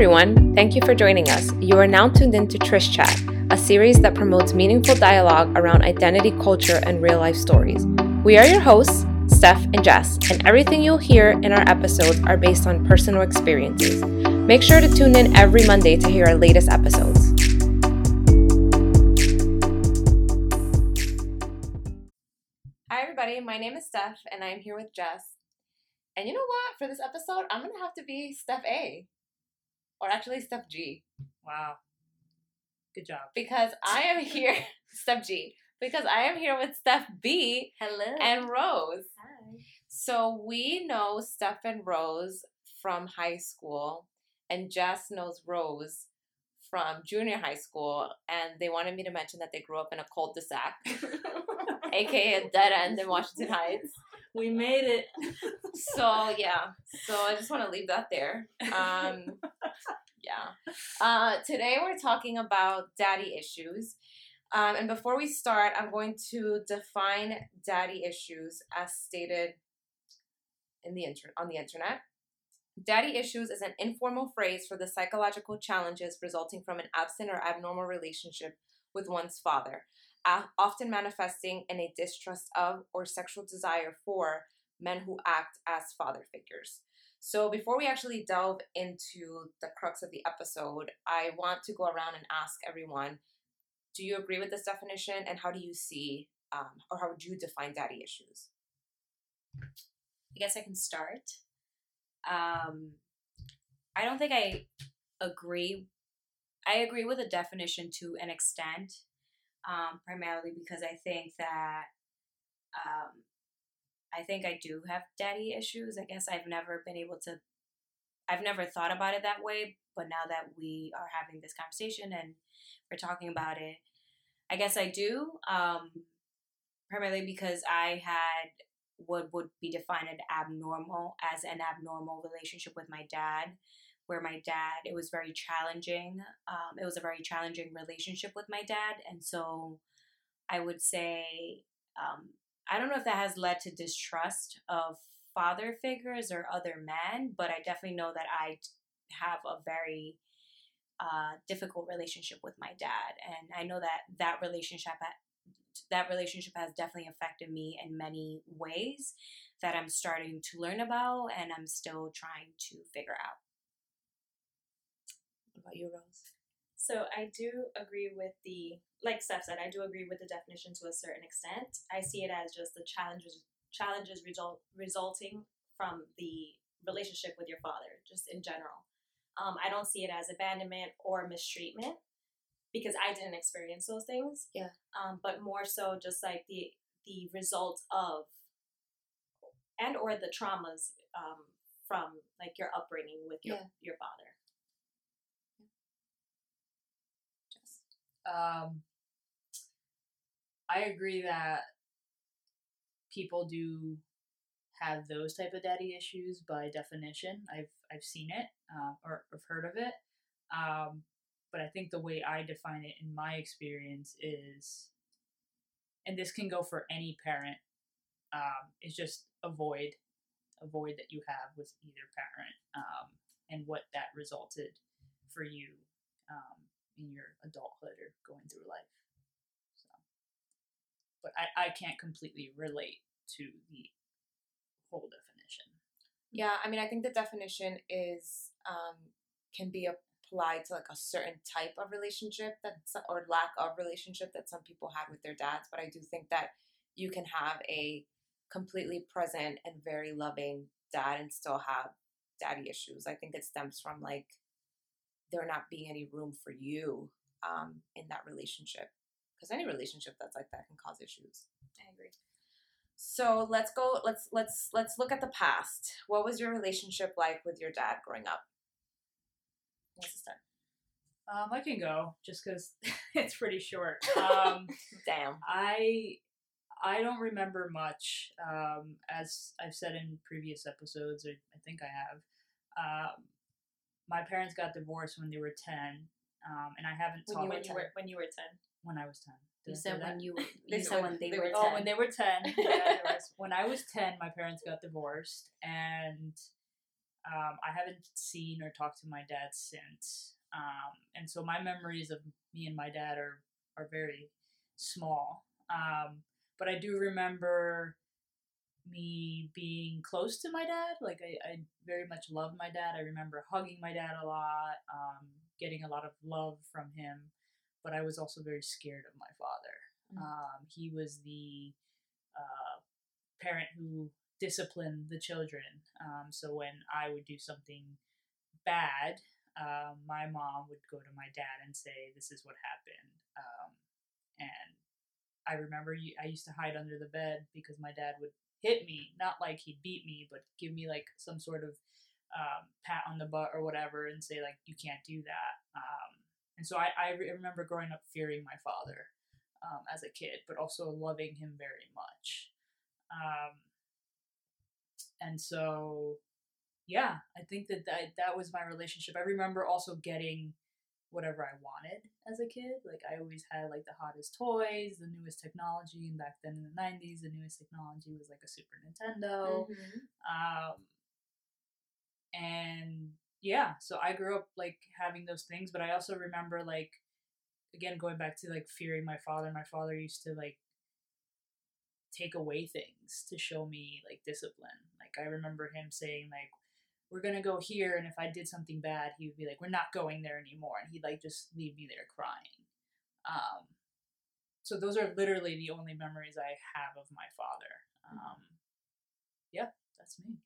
everyone. Thank you for joining us. You are now tuned in to Trish Chat, a series that promotes meaningful dialogue around identity, culture, and real life stories. We are your hosts, Steph and Jess, and everything you'll hear in our episodes are based on personal experiences. Make sure to tune in every Monday to hear our latest episodes. Hi, everybody. My name is Steph, and I'm here with Jess. And you know what? For this episode, I'm going to have to be Steph A. Or actually, Steph G. Wow. Good job. Because I am here, Steph G. Because I am here with Steph B. Hello. And Rose. Hi. So we know Steph and Rose from high school, and Jess knows Rose from junior high school. And they wanted me to mention that they grew up in a cul-de-sac, aka a dead end in Washington Heights. We made it. So yeah, so I just want to leave that there. Um, yeah. Uh, today we're talking about daddy issues. Um, and before we start, I'm going to define daddy issues as stated in the inter- on the internet. Daddy issues is an informal phrase for the psychological challenges resulting from an absent or abnormal relationship with one's father, often manifesting in a distrust of or sexual desire for men who act as father figures. So, before we actually delve into the crux of the episode, I want to go around and ask everyone do you agree with this definition and how do you see um, or how would you define daddy issues? I guess I can start. Um, I don't think I agree. I agree with the definition to an extent, um, primarily because I think that um, I think I do have daddy issues. I guess I've never been able to. I've never thought about it that way, but now that we are having this conversation and we're talking about it, I guess I do. Um, primarily because I had what would be defined as abnormal as an abnormal relationship with my dad where my dad it was very challenging um, it was a very challenging relationship with my dad and so i would say um, i don't know if that has led to distrust of father figures or other men but i definitely know that i have a very uh, difficult relationship with my dad and i know that that relationship that relationship has definitely affected me in many ways that I'm starting to learn about and I'm still trying to figure out. About you, Rose? So I do agree with the, like Steph said, I do agree with the definition to a certain extent. I see it as just the challenges challenges result resulting from the relationship with your father, just in general. Um, I don't see it as abandonment or mistreatment because I didn't experience those things. Yeah. Um, but more so just like the the result of and or the traumas um, from like your upbringing with your Yeah. your father. Um, I agree that people do have those type of daddy issues by definition. I've I've seen it uh, or I've heard of it. Um, but I think the way I define it in my experience is, and this can go for any parent, um, is just avoid, a void that you have with either parent, um, and what that resulted for you um, in your adulthood or going through life. So, but I, I can't completely relate to the whole definition. Yeah, I mean, I think the definition is um, can be applied to like a certain type of relationship that or lack of relationship that some people had with their dads. But I do think that you can have a completely present and very loving dad and still have daddy issues. I think it stems from like there not being any room for you um, in that relationship. Because any relationship that's like that can cause issues. I agree. So let's go. Let's let's let's look at the past. What was your relationship like with your dad growing up? What's start? Um, I can go just because it's pretty short. Um, Damn. I I don't remember much. Um, as I've said in previous episodes, or I think I have. Um, my parents got divorced when they were ten, um, and I haven't When talked you, when you were when you were ten. when I was ten. Did You I said when you They you said when they, they were were- Oh, 10. when they were 10. Yeah, was- when I was 10, my parents got divorced. And Um, I haven't seen or talked to my dad since, um, and so my memories of me and my dad are are very small. Um, but I do remember me being close to my dad. Like I, I very much love my dad. I remember hugging my dad a lot, um, getting a lot of love from him. But I was also very scared of my father. Mm. Um, he was the uh, parent who disciplined the children. Um, so when I would do something bad, um, my mom would go to my dad and say, "This is what happened," um, and I remember I used to hide under the bed because my dad would hit me, not like he'd beat me, but give me like some sort of um, pat on the butt or whatever, and say like, "You can't do that." Um, and so I, I remember growing up fearing my father um, as a kid, but also loving him very much. Um, and so, yeah, I think that, that that was my relationship. I remember also getting whatever I wanted as a kid. Like I always had like the hottest toys, the newest technology, and back then in the '90s, the newest technology was like a Super Nintendo. Mhm. Um, and yeah, so I grew up like having those things, but I also remember like again going back to like fearing my father. My father used to like take away things to show me like discipline. Like I remember him saying like we're gonna go here and if I did something bad he would be like we're not going there anymore and he'd like just leave me there crying. Um so those are literally the only memories I have of my father. Um yeah, that's me.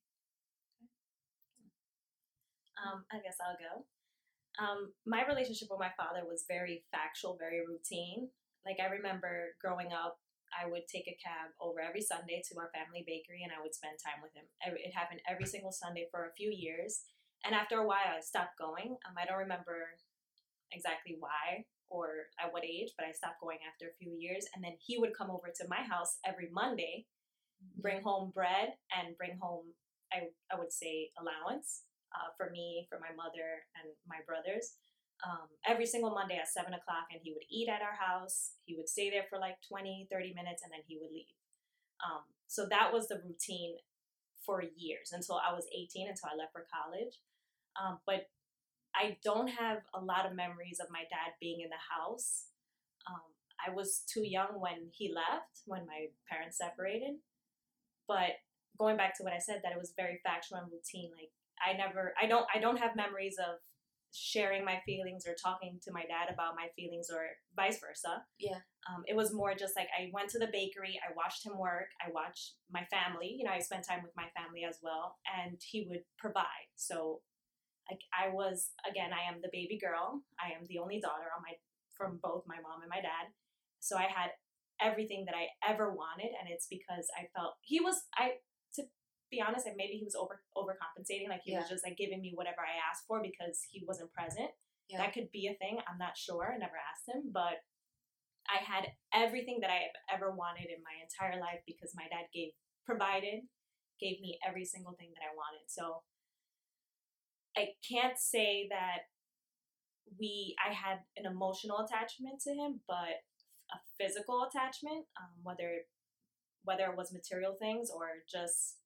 Um, I guess I'll go. Um, my relationship with my father was very factual, very routine. Like I remember growing up, I would take a cab over every Sunday to our family bakery, and I would spend time with him. It happened every single Sunday for a few years, and after a while, I stopped going. Um, I don't remember exactly why or at what age, but I stopped going after a few years. And then he would come over to my house every Monday, bring home bread, and bring home, I, I would say, allowance uh, for me, for my mother, and my brothers. Um, every single Monday at 7 o'clock, and he would eat at our house. He would stay there for like 20, 30 minutes, and then he would leave. Um, so that was the routine for years until I was 18, until I left for college. Um, but I don't have a lot of memories of my dad being in the house. Um, I was too young when he left, when my parents separated. But going back to what I said, that it was very factual and routine. Like I never, I don't, I don't have memories of sharing my feelings or talking to my dad about my feelings or vice versa. Yeah. Um, it was more just like I went to the bakery, I watched him work, I watched my family. You know, I spent time with my family as well, and he would provide. So, like I was again, I am the baby girl. I am the only daughter on my from both my mom and my dad. So I had everything that I ever wanted, and it's because I felt he was I be honest, like maybe he was over overcompensating, like he was just like giving me whatever I asked for because he wasn't present. Yeah. That could be a thing. I'm not sure. I never asked him, but I had everything that I have ever wanted in my entire life because my dad gave provided, gave me every single thing that I wanted. So I can't say that we I had an emotional attachment to him, but a physical attachment, um, whether whether it was material things or just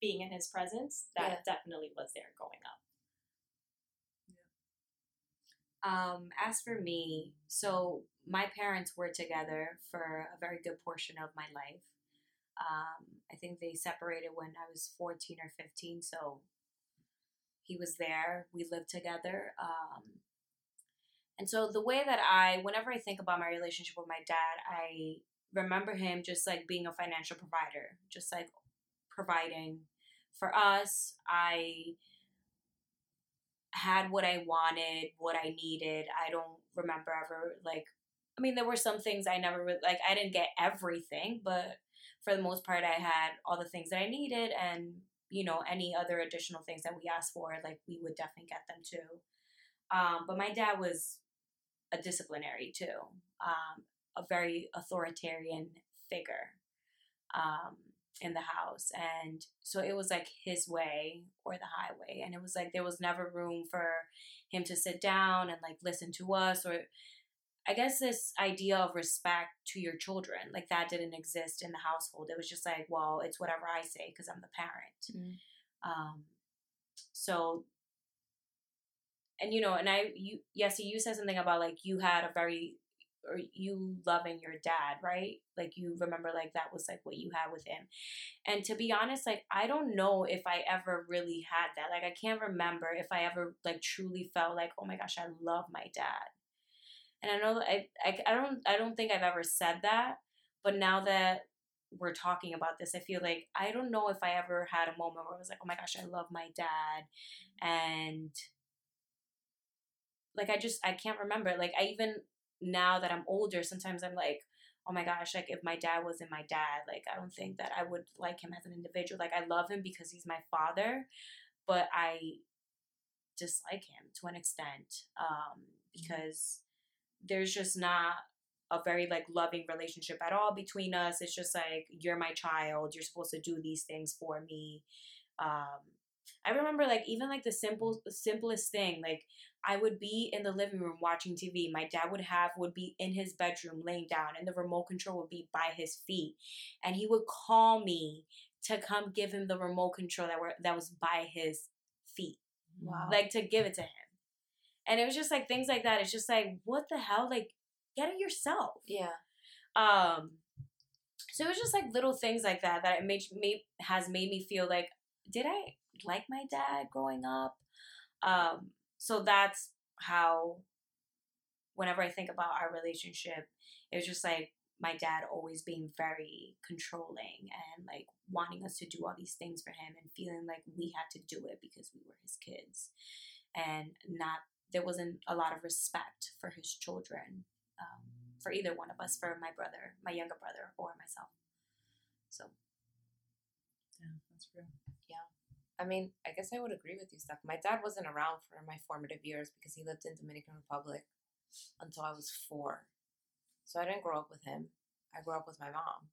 being in his presence, that definitely was there growing up. Um, as for me, so my parents were together for a very good portion of my life. Um, I think they separated when I was 14 or 15, so he was there. We lived together. Um, and so the way that I, whenever I think about my relationship with my dad, I remember him just like being a financial provider, just like providing for us. I had what I wanted, what I needed. I don't remember ever like I mean there were some things I never like I didn't get everything, but for the most part I had all the things that I needed and you know any other additional things that we asked for like we would definitely get them too. Um, but my dad was a disciplinary too. Um, a very authoritarian figure. Um, in the house and so it was like his way or the highway and it was like there was never room for him to sit down and like listen to us or i guess this idea of respect to your children like that didn't exist in the household it was just like well it's whatever i say because i'm the parent Mhm. um so and you know and i you yes you said something about like you had a very or you loving your dad right? Like you remember like that was like what you had with him. And to be honest like i don't know if i ever really had that like i can't remember if i ever like truly felt like oh my gosh i love my dad. And i know i i, I don't i don't think i've ever said that but now that we're talking about this i feel like i don't know if i ever had a moment where i was like oh my gosh i love my dad. Mm. And like i just i can't remember like i even now that i'm older sometimes i'm like oh my gosh like if my dad wasn't my dad like i don't think that i would like him as an individual. Like i love him because he's my father but i dislike him to an extent um because there's just not a very like loving relationship at all between us. It's just like you're my child. You're supposed to do these things for me. Um i remember like even like the simple simplest thing like I would be in the living room watching TV. My dad would have would be in his bedroom laying down and the remote control would be by his feet. And he would call me to come give him the remote control that were that was by his feet. Wow. Like to give it to him. And it was just like things like that. It's just like, what the hell? Like, get it yourself. Yeah. Um so it was just like little things like that that it made, me has made me feel like, did I like my dad growing up? Um so that's how whenever i think about our relationship it was just like my dad always being very controlling and like wanting us to do all these things for him and feeling like we had to do it because we were his kids and not there wasn't a lot of respect for his children um, for either one of us for my brother my younger brother or myself so Yeah, that's real. I mean, I guess I would agree with you, Steph. My dad wasn't around for my formative years because he lived in Dominican Republic until I was four. So I didn't grow up with him. I grew up with my mom.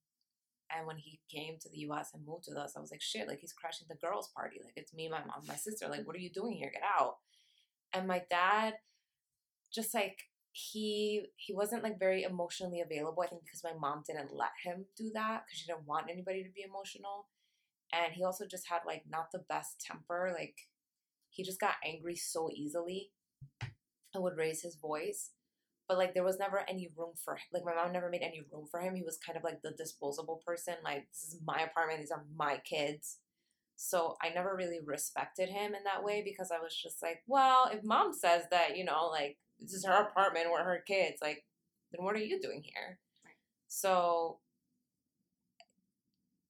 And when he came to the US and moved with us, I was like, shit, like he's crashing the girls' party. Like it's me, my mom, my sister. Like, what are you doing here? Get out. And my dad just like he he wasn't like very emotionally available. I think because my mom didn't let him do that because she didn't want anybody to be emotional and he also just had like not the best temper like he just got angry so easily and would raise his voice but like there was never any room for him like my mom never made any room for him he was kind of like the disposable person like this is my apartment these are my kids. So i never really respected him in that way because i was just like well if mom says that you know like this is her apartment we're her kids like then what are you doing here? So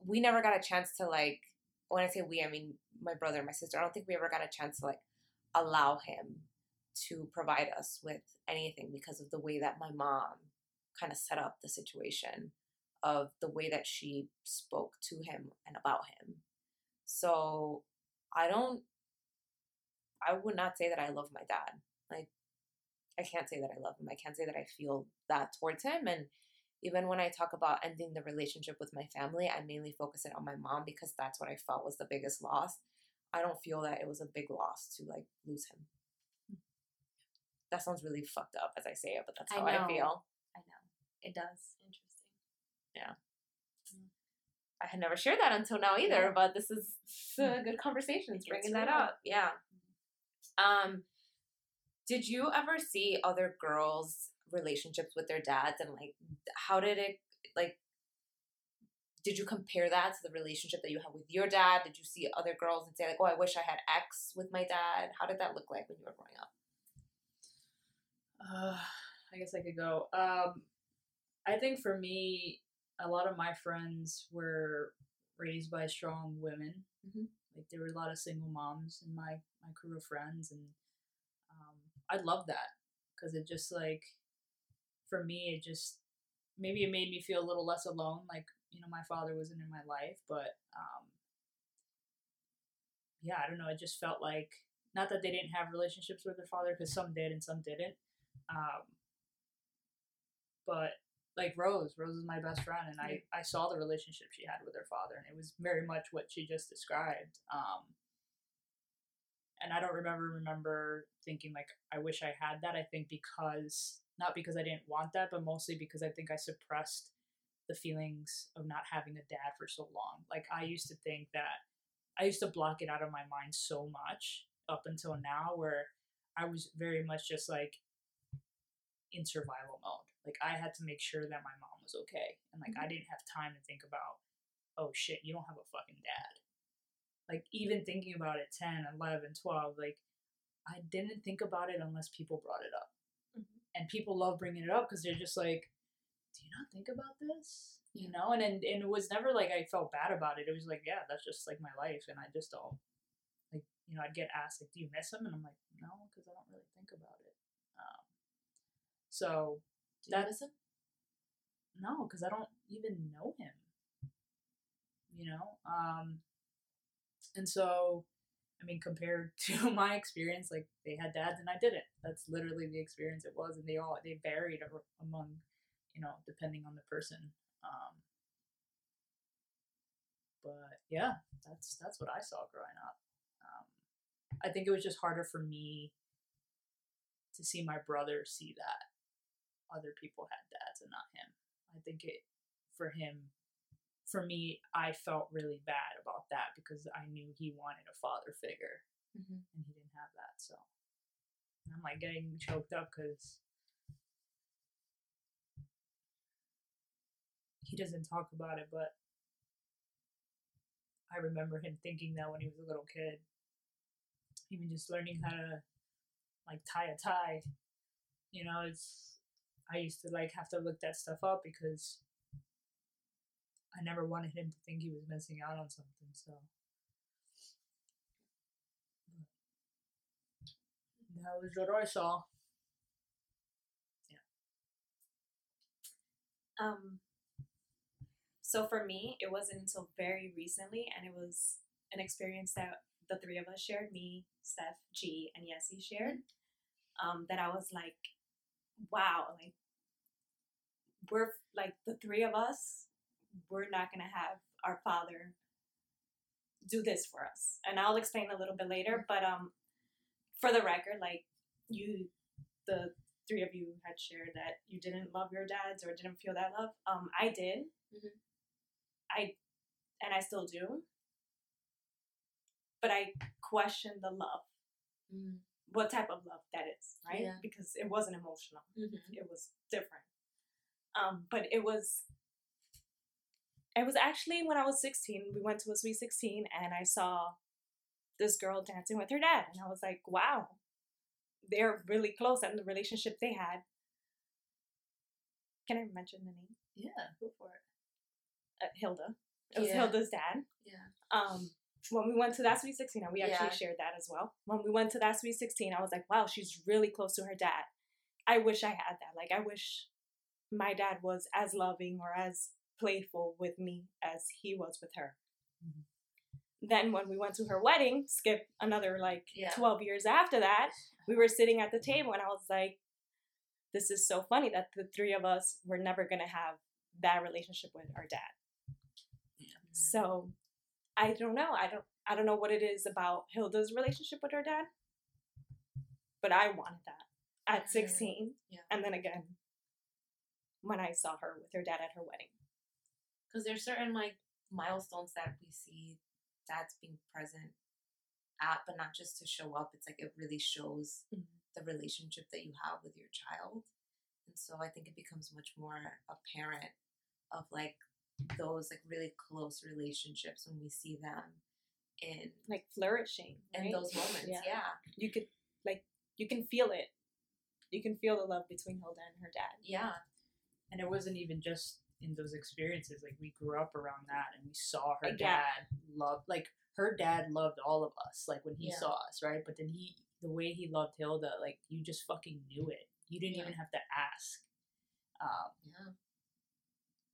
we never got a chance to like when I say we, I mean my brother and my sister. I don't think we ever got a chance to like allow him to provide us with anything because of the way that my mom kind of set up the situation of the way that she spoke to him and about him. So I don't I would not say that I love my dad. Like I can't say that I love him. I can't say that I feel that towards him and even when I talk about ending the relationship with my family, I mainly focus it on my mom because that's what I felt was the biggest loss. I don't feel that it was a big loss to like lose him. Hmm. That sounds really fucked up as I say it, but that's how I, know. feel. i know it does Interesting. Yeah. Mm. I had never shared that until now either, Yeah. but this is a mm. good conversation. It's bringing that up. Yeah. Mm-hmm. Um, did you ever see other girls' relationships with their dads and like how did it like? Did you compare that to the relationship that you had with your dad? Did you see other girls and say like, "Oh, I wish I had X with my dad"? How did that look like when you were growing up? Uh, I guess I could go. Um, I think for me, a lot of my friends were raised by strong women. Mhm. Like there were a lot of single moms in my my crew of friends, and um, I love that because it just like for me, it just maybe it made me feel a little less alone. Like you know, my father wasn't in my life, but um, yeah, I don't know. It just felt like not that they didn't have relationships with their father, because some did and some didn't. Um, but like Rose, Rose is my best friend, and I I saw the relationship she had with her father, and it was very much what she just described. Um, and I don't remember remember thinking like I wish I had that. I think because not because I didn't want that, but mostly because I think I suppressed the feelings of not having a dad for so long. Like I used to think that I used to block it out of my mind so much up until mm. now where I was very much just like in survival mode. Like I had to make sure that my mom was okay. And like I mm-hmm. didn't have time to think about, oh shit, you don't have a fucking dad. Like even mm. thinking about it 10, 11, 12, like I didn't think about it unless people brought it up. And people love bringing it up because they're just like, do you not think about this? You know, and, and and it was never like I felt bad about it. It was like, yeah, that's just like my life, and I just don't like, you know, I'd get asked like, do you miss him? And I'm like, no, because I don't really think about it. Um, so Do you him? no, because I don't even know him. You know, um, and so I mean, compared to my experience, like they had dads and I didn't. That's literally the experience it was, and they all they varied among, you know, depending on the person. Um, but yeah, that's that's what I saw growing up. Um, I think it was just harder for me to see my brother see that other people had dads and not him. I think it for him for me I felt really bad about that because I knew he wanted a father figure Mm-hmm. and he didn't have that. So I'm like getting choked up because he doesn't talk about it, but I remember him thinking that when he was a little kid. Even just learning how to like tie a tie. You know, it's I used to like have to look that stuff up because I never wanted him to think he was missing out on something, so that was what I saw. Um, so for me, it wasn't until very recently, and it was an experience that the three of us shared me, Steph, G, and Yessie shared. Um, that I was like, wow, like we're like the three of us, we're not gonna have our father do this for us, and I'll explain a little bit later. But um, for the record, like you, the three of you had shared that you didn't love your dads or didn't feel that love. Um, I did. Mhm. I, and I still do. But I questioned the love, Mm-hmm. what type of love that is, right? Yeah. Because it wasn't emotional. Mm-hmm. It was different. Um, but it was. It was actually when I was 16. We went to a Sweet 16, and I saw this girl dancing with her dad, and I was like, "Wow, they're really close." And the relationship they had. Can I mention the name? Yeah, go for it. uh, Hilda. It was Yeah. Hilda's dad. Yeah. Um, when we went to that Sweet 16, and we actually Yeah. shared that as well. When we went to that Sweet 16, I was like, wow, she's really close to her dad. I wish I had that. Like, I wish my dad was as loving or as playful with me as he was with her. Mhm. Then, when we went to her wedding, skip another like Yeah. 12 years after that, we were sitting at the table, and I was like, this is so funny that the three of us were never going to have that relationship with our dad. So I don't know. I don't I don't know what it is about Hilda's relationship with her dad. But I wanted that at Mhm. 16. Yeah. And then again when I saw her with her dad at her wedding. Because there's certain like milestones that we see dads being present at, but not just to show up. It's like it really shows Mhm. the relationship that you have with your child, and so I think it becomes much more apparent of like those like really close relationships when we see them in Like flourishing. in right? those moments. Yeah. Yeah, You could like you can feel it. You can feel the love between Hilda and her dad. yeah, And it wasn't even just in those experiences. Like we grew up around that, and we saw her Yeah. dad love. Like her dad loved all of us. Like when he Yeah. saw us, right? But then he, the way he loved Hilda, like you just fucking knew it. You didn't Yeah. even have to ask. Um, yeah.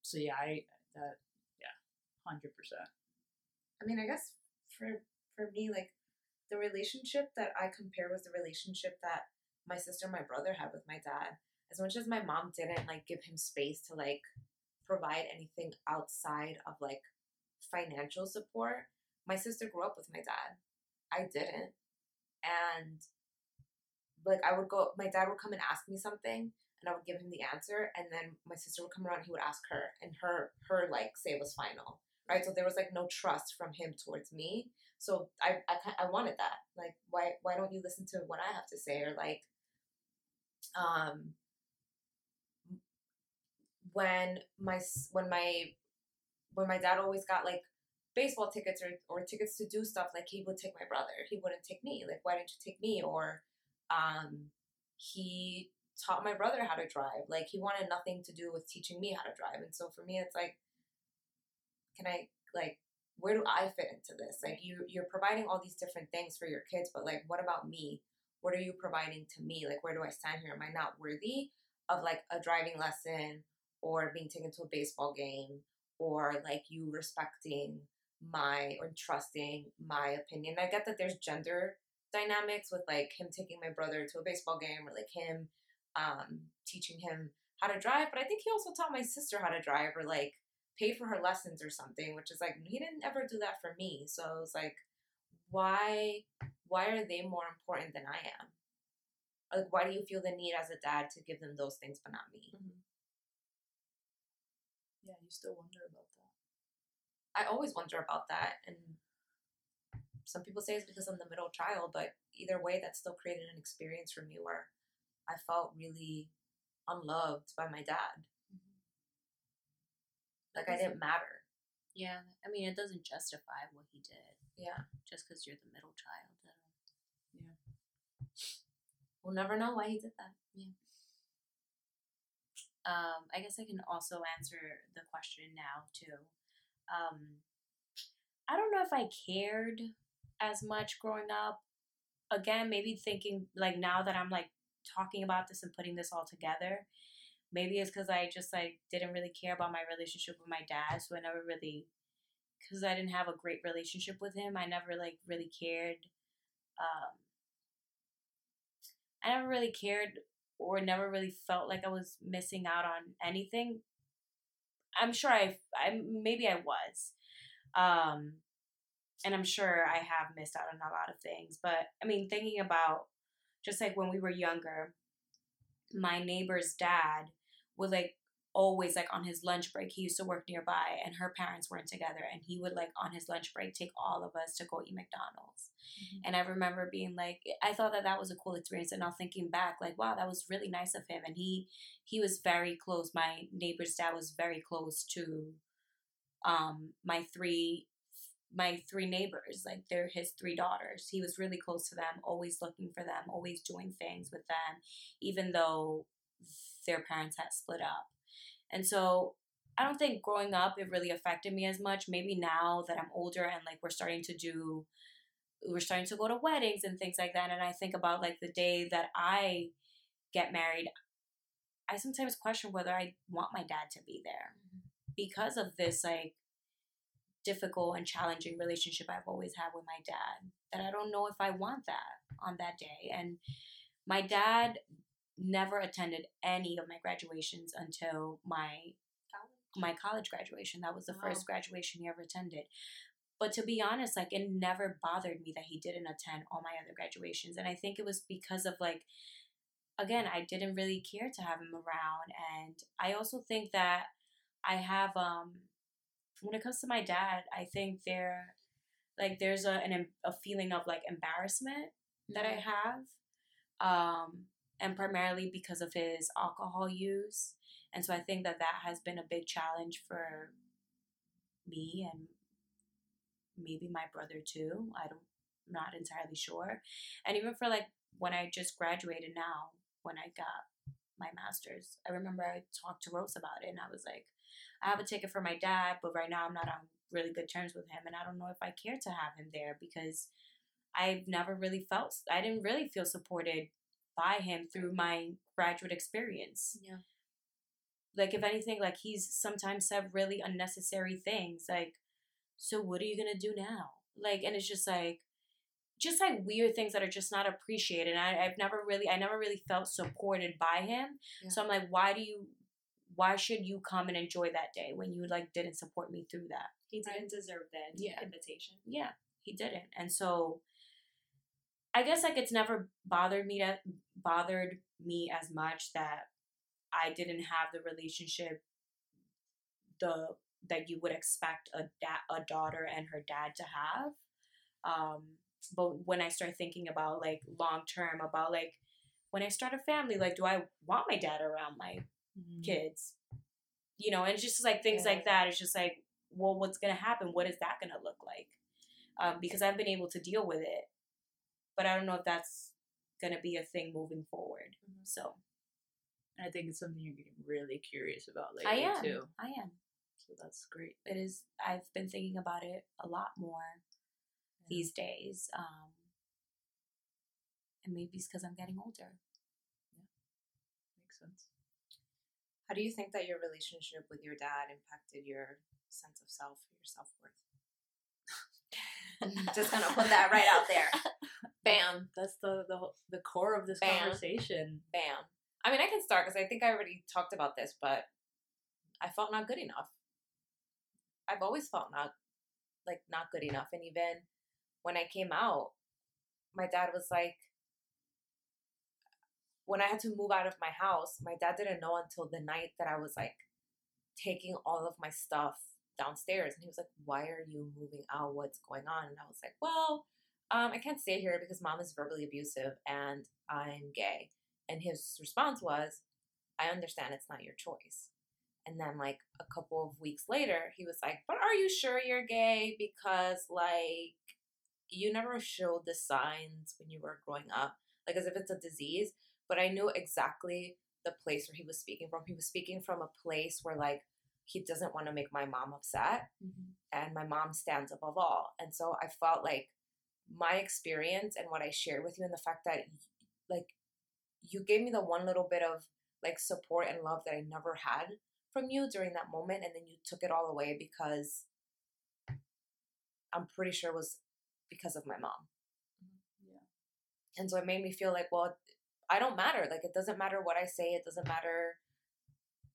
so yeah, I that yeah, hundred percent. I mean, I guess for for me, like the relationship that I compare was the relationship that my sister and my brother had with my dad. As much as my mom didn't like give him space to like provide anything outside of like financial support, my sister grew up with my dad. I didn't. And like I would go my dad would come and ask me something and I would give him the answer and then my sister would come around and he would ask her and her her like say was final right? So there was like no trust from him towards me. So I, I, I wanted that. Like, why, why don't you listen to what I have to say? Or like, um, when my, when my, when my dad always got like baseball tickets or, or tickets to do stuff, like he would take my brother. He wouldn't take me. Like, why didn't you take me? Or, um, he taught my brother how to drive. Like he wanted nothing to do with teaching me how to drive. And so for me, it's like, can I like, where do I fit into this? Like you, you're providing all these different things for your kids, but like, what about me? What are you providing to me? Like, where do I stand here? Am I not worthy of like a driving lesson or being taken to a baseball game or like you respecting my or trusting my opinion? I get that there's gender dynamics with like him taking my brother to a baseball game or like him um, teaching him how to drive. But I think he also taught my sister how to drive or like pay for her lessons or something, which is like he didn't ever do that for me. So it was like, why why are they more important than I am? Like why do you feel the need as a dad to give them those things but not me? Yeah, you still wonder about that. I always wonder about that and some people say it's because I'm the middle child, but either way that still created an experience for me where I felt really unloved by my dad. Mm-hmm. Like I didn't matter. Yeah, I mean, it doesn't justify what he did Yeah. just because you're the middle child. Don't- We'll never know why he did that. Um, I guess I can also answer the question now too. Um, I don't know if I cared as much growing up. Again, maybe thinking like now that I'm like talking about this and putting this all together, maybe it's because I just like didn't really care about my relationship with my dad, so I never really, because I didn't have a great relationship with him. I never like really cared. Um, I never really cared or never really felt like I was missing out on anything. I'm sure I, I maybe I was, um, and I'm sure I have missed out on a lot of things. But I mean, thinking about just like when we were younger, my neighbor's dad would like always like on his lunch break. He used to work nearby, and her parents weren't together, and he would like on his lunch break take all of us to go eat McDonald's. And I remember being like, I thought that that was a cool experience. And now thinking back, like, wow, that was really nice of him. And he he was very close. My neighbor's dad was very close to um my three my three neighbors like they're his three daughters he was really close to them always looking for them always doing things with them even though their parents had split up and so i don't think growing up it really affected me as much. Maybe now that i'm older and like we're starting to do we're starting to go to weddings and things like that and i think about like the day that i get married i sometimes question whether i want my dad to be there mm-hmm. because of this like difficult and challenging relationship i've always had with my dad that i don't know if i want that on that day. And my dad never attended any of my graduations until my my college graduation. That was the Wow. first graduation he ever attended. But to be honest like it never bothered me that he didn't attend all my other graduations and i think it was because of like again i didn't really care to have him around and i also think that i have um when it comes to my dad i think there like there's a an, a feeling of like embarrassment that i have um and primarily because of his alcohol use and so i think that that has been a big challenge for me and maybe my brother too. I don't I'm not entirely sure. And even for like when I just graduated now, when I got my master's, I remember I talked to Rose about it and I was like, I have a ticket for my dad, but right now I'm not on really good terms with him and I don't know if I care to have him there because I've never really felt I didn't really feel supported by him through my graduate experience Yeah. like if anything like he's sometimes said really unnecessary things like so what are you gonna do now like and it's just like just like weird things that are just not appreciated and I, i've never really i never really felt supported by him Yeah. so i'm like why do you why should you come and enjoy that day when you like didn't support me through that He didn't deserve that Yeah. invitation. yeah he didn't and so i guess like it's never bothered me to bothered me as much that i didn't have the relationship the that you would expect a da- a daughter and her dad to have. Um, but when I start thinking about like long term, about like when I start a family, like do I want my dad around my Mhm. kids? You know, and just like things like that. It's just like, well, what's gonna happen? What is that gonna look like? Um, because I've been able to deal with it, but I don't know if that's gonna be a thing moving forward. Mhm. So I think it's something you're getting really curious about I lately am. too. I am. So that's great. It is. I've been thinking about it a lot more these days. Um, and maybe it's because I'm getting older. Makes sense. How do you think that your relationship with your dad impacted your sense of self, your self worth? Just gonna put that right out there. Bam, That's the the the core of this Bam. conversation. bam. I mean, I can start because I think I already talked about this, but I felt not good enough. I've always felt not like not good enough, and even when I came out, my dad was like, when I had to move out of my house, my dad didn't know until the night that I was like taking all of my stuff downstairs, and he was like, "Why are you moving out? What's going on?" And I was like, "Well." Um, I can't stay here because mom is verbally abusive and I'm gay. And his response was, I understand it's not your choice. And then, like, a couple of weeks later, he was like, But are you sure you're gay? Because, like, you never showed the signs when you were growing up, like, as if it's a disease. But I knew exactly the place where he was speaking from. He was speaking from a place where, like, he doesn't want to make my mom upset, and my mom stands above all. And so I felt like my experience and what I shared with you, and the fact that, like, you gave me the one little bit of like support and love that I never had from you during that moment, and then you took it all away because I'm pretty sure it was because of my mom. Mm-hmm. Yeah. And so it made me feel like, well, I don't matter. Like, it doesn't matter what I say, it doesn't matter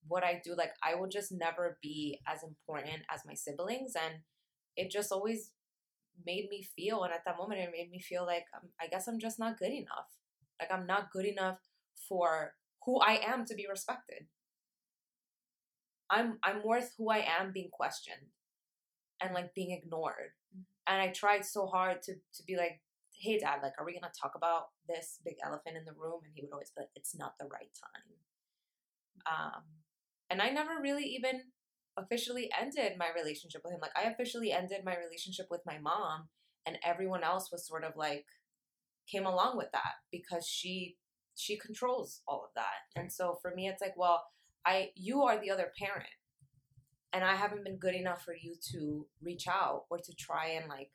what I do. Like, I will just never be as important as my siblings. And it just always made me feel, and at that moment, it made me feel like um, I guess I'm just not good enough. Like, I'm not good enough for who I am to be respected. I'm I'm worth who I am being questioned and like being ignored. And I tried so hard to to be like, hey dad, like are we gonna talk about this big elephant in the room? And he would always be like, it's not the right time. Um and I never really even officially ended my relationship with him. Like I officially ended my relationship with my mom and everyone else was sort of like came along with that because she she controls all of that. And so for me it's like, well, I you are the other parent. And I haven't been good enough for you to reach out or to try and like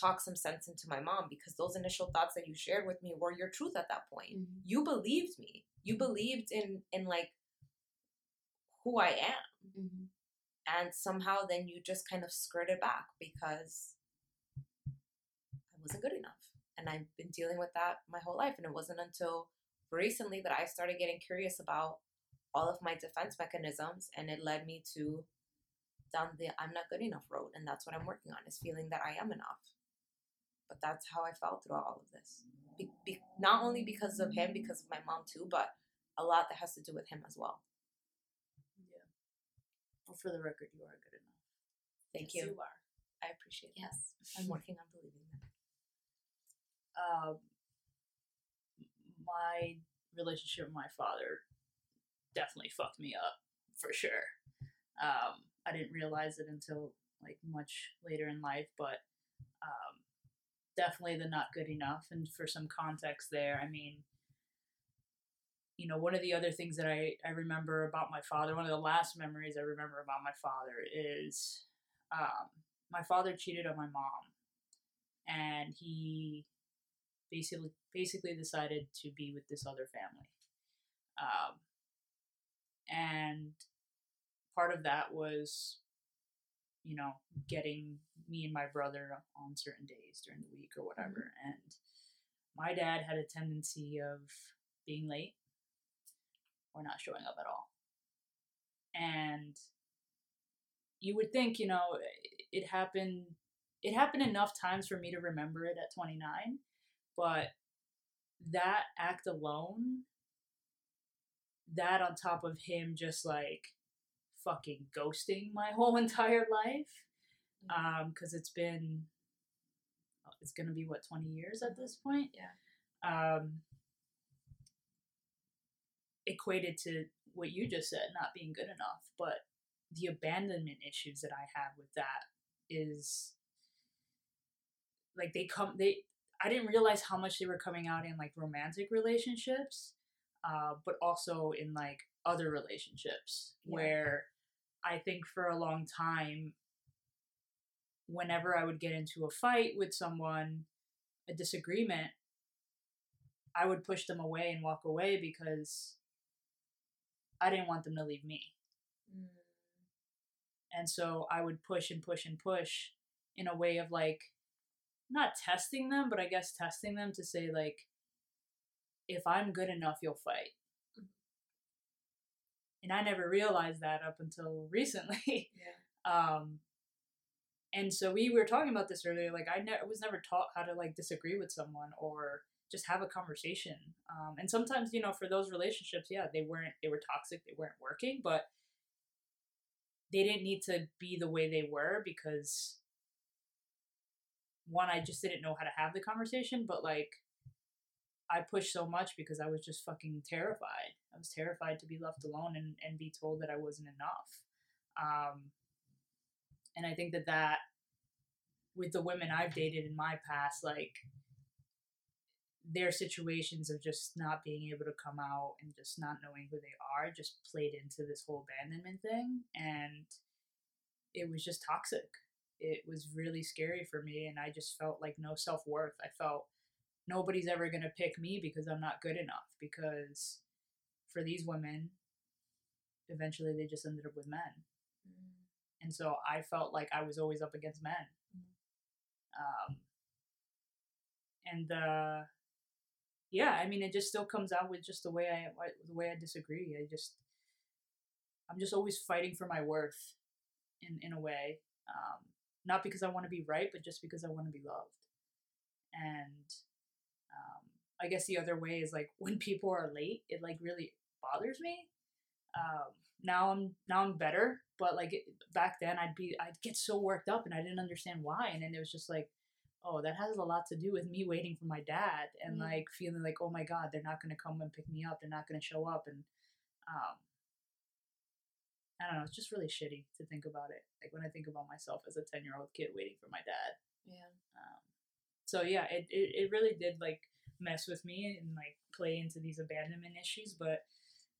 talk some sense into my mom because those initial thoughts that you shared with me were your truth at that point. Mm-hmm. You believed me. You believed in in like who I am. Mm-hmm. And somehow then you just kind of skirted back because I wasn't good enough. And I've been dealing with that my whole life. And it wasn't until recently that I started getting curious about all of my defense mechanisms. And it led me to down the I'm not good enough road. And that's what I'm working on is feeling that I am enough. But that's how I felt throughout all of this. Be- be- not only because of him, because of my mom too, but a lot that has to do with him as well. Well, for the record, you are good enough. Thank Yes, you. you are. I appreciate it. Yes. I'm working on believing that. um, my relationship with my father definitely fucked me up for sure. Um, I didn't realize it until like much later in life, but um, definitely the not good enough. And for some context there, I mean, you know, one of the other things that I, I remember about my father, one of the last memories I remember about my father is um, my father cheated on my mom. And he basically basically decided to be with this other family. Um, and part of that was, you know, getting me and my brother on certain days during the week or whatever. And my dad had a tendency of being late or not showing up at all. And you would think, you know, it happened it happened enough times for me to remember it at 29 but that act alone that on top of him just like fucking ghosting my whole entire life. Um, because it's been, it's gonna be what twenty years at this point. Yeah. Um, equated to what you just said, not being good enough, but the abandonment issues that I have with that is like they come they I didn't realize how much they were coming out in like romantic relationships, uh, but also in like other relationships Yeah. where I think for a long time, whenever I would get into a fight with someone, a disagreement, I would push them away and walk away because I didn't want them to leave me. Mm. And so I would push and push and push in a way of like not testing them, but I guess testing them to say like if I'm good enough, you'll fight. And I never realized that up until recently. Yeah. Um and so we were talking about this earlier like I ne- was never taught how to like disagree with someone or just have a conversation. Um and sometimes, you know, for those relationships, yeah, they weren't they were toxic, they weren't working, but they didn't need to be the way they were because one, I just didn't know how to have the conversation, but like I pushed so much because I was just fucking terrified. I was terrified to be left alone and, and be told that I wasn't enough. Um, and I think that that with the women I've dated in my past, like their situations of just not being able to come out and just not knowing who they are just played into this whole abandonment thing and it was just toxic. It was really scary for me and i just felt like no self-worth. I felt nobody's ever going to pick me because i'm not good enough because for these women eventually they just ended up with men. Mm. and so i felt like i was always up against men. Um, and uh, yeah i mean it just still comes out with just the way i the way i disagree. I just i'm just always fighting for my worth in in a way um, not because i want to be right but just because i want to be loved. And um, i guess the other way is like when people are late it like really bothers me. Um, now i'm now i'm better but like back then i'd be i'd get so worked up and i didn't understand why and then it was just like oh that has a lot to do with me waiting for my dad and Mm. like feeling like oh my god they're not going to come and pick me up they're not going to show up and um i don't know it's just really shitty to think about it like when i think about myself as a 10 year old kid waiting for my dad Yeah. um, so yeah it, it, it really did like mess with me and like play into these abandonment issues but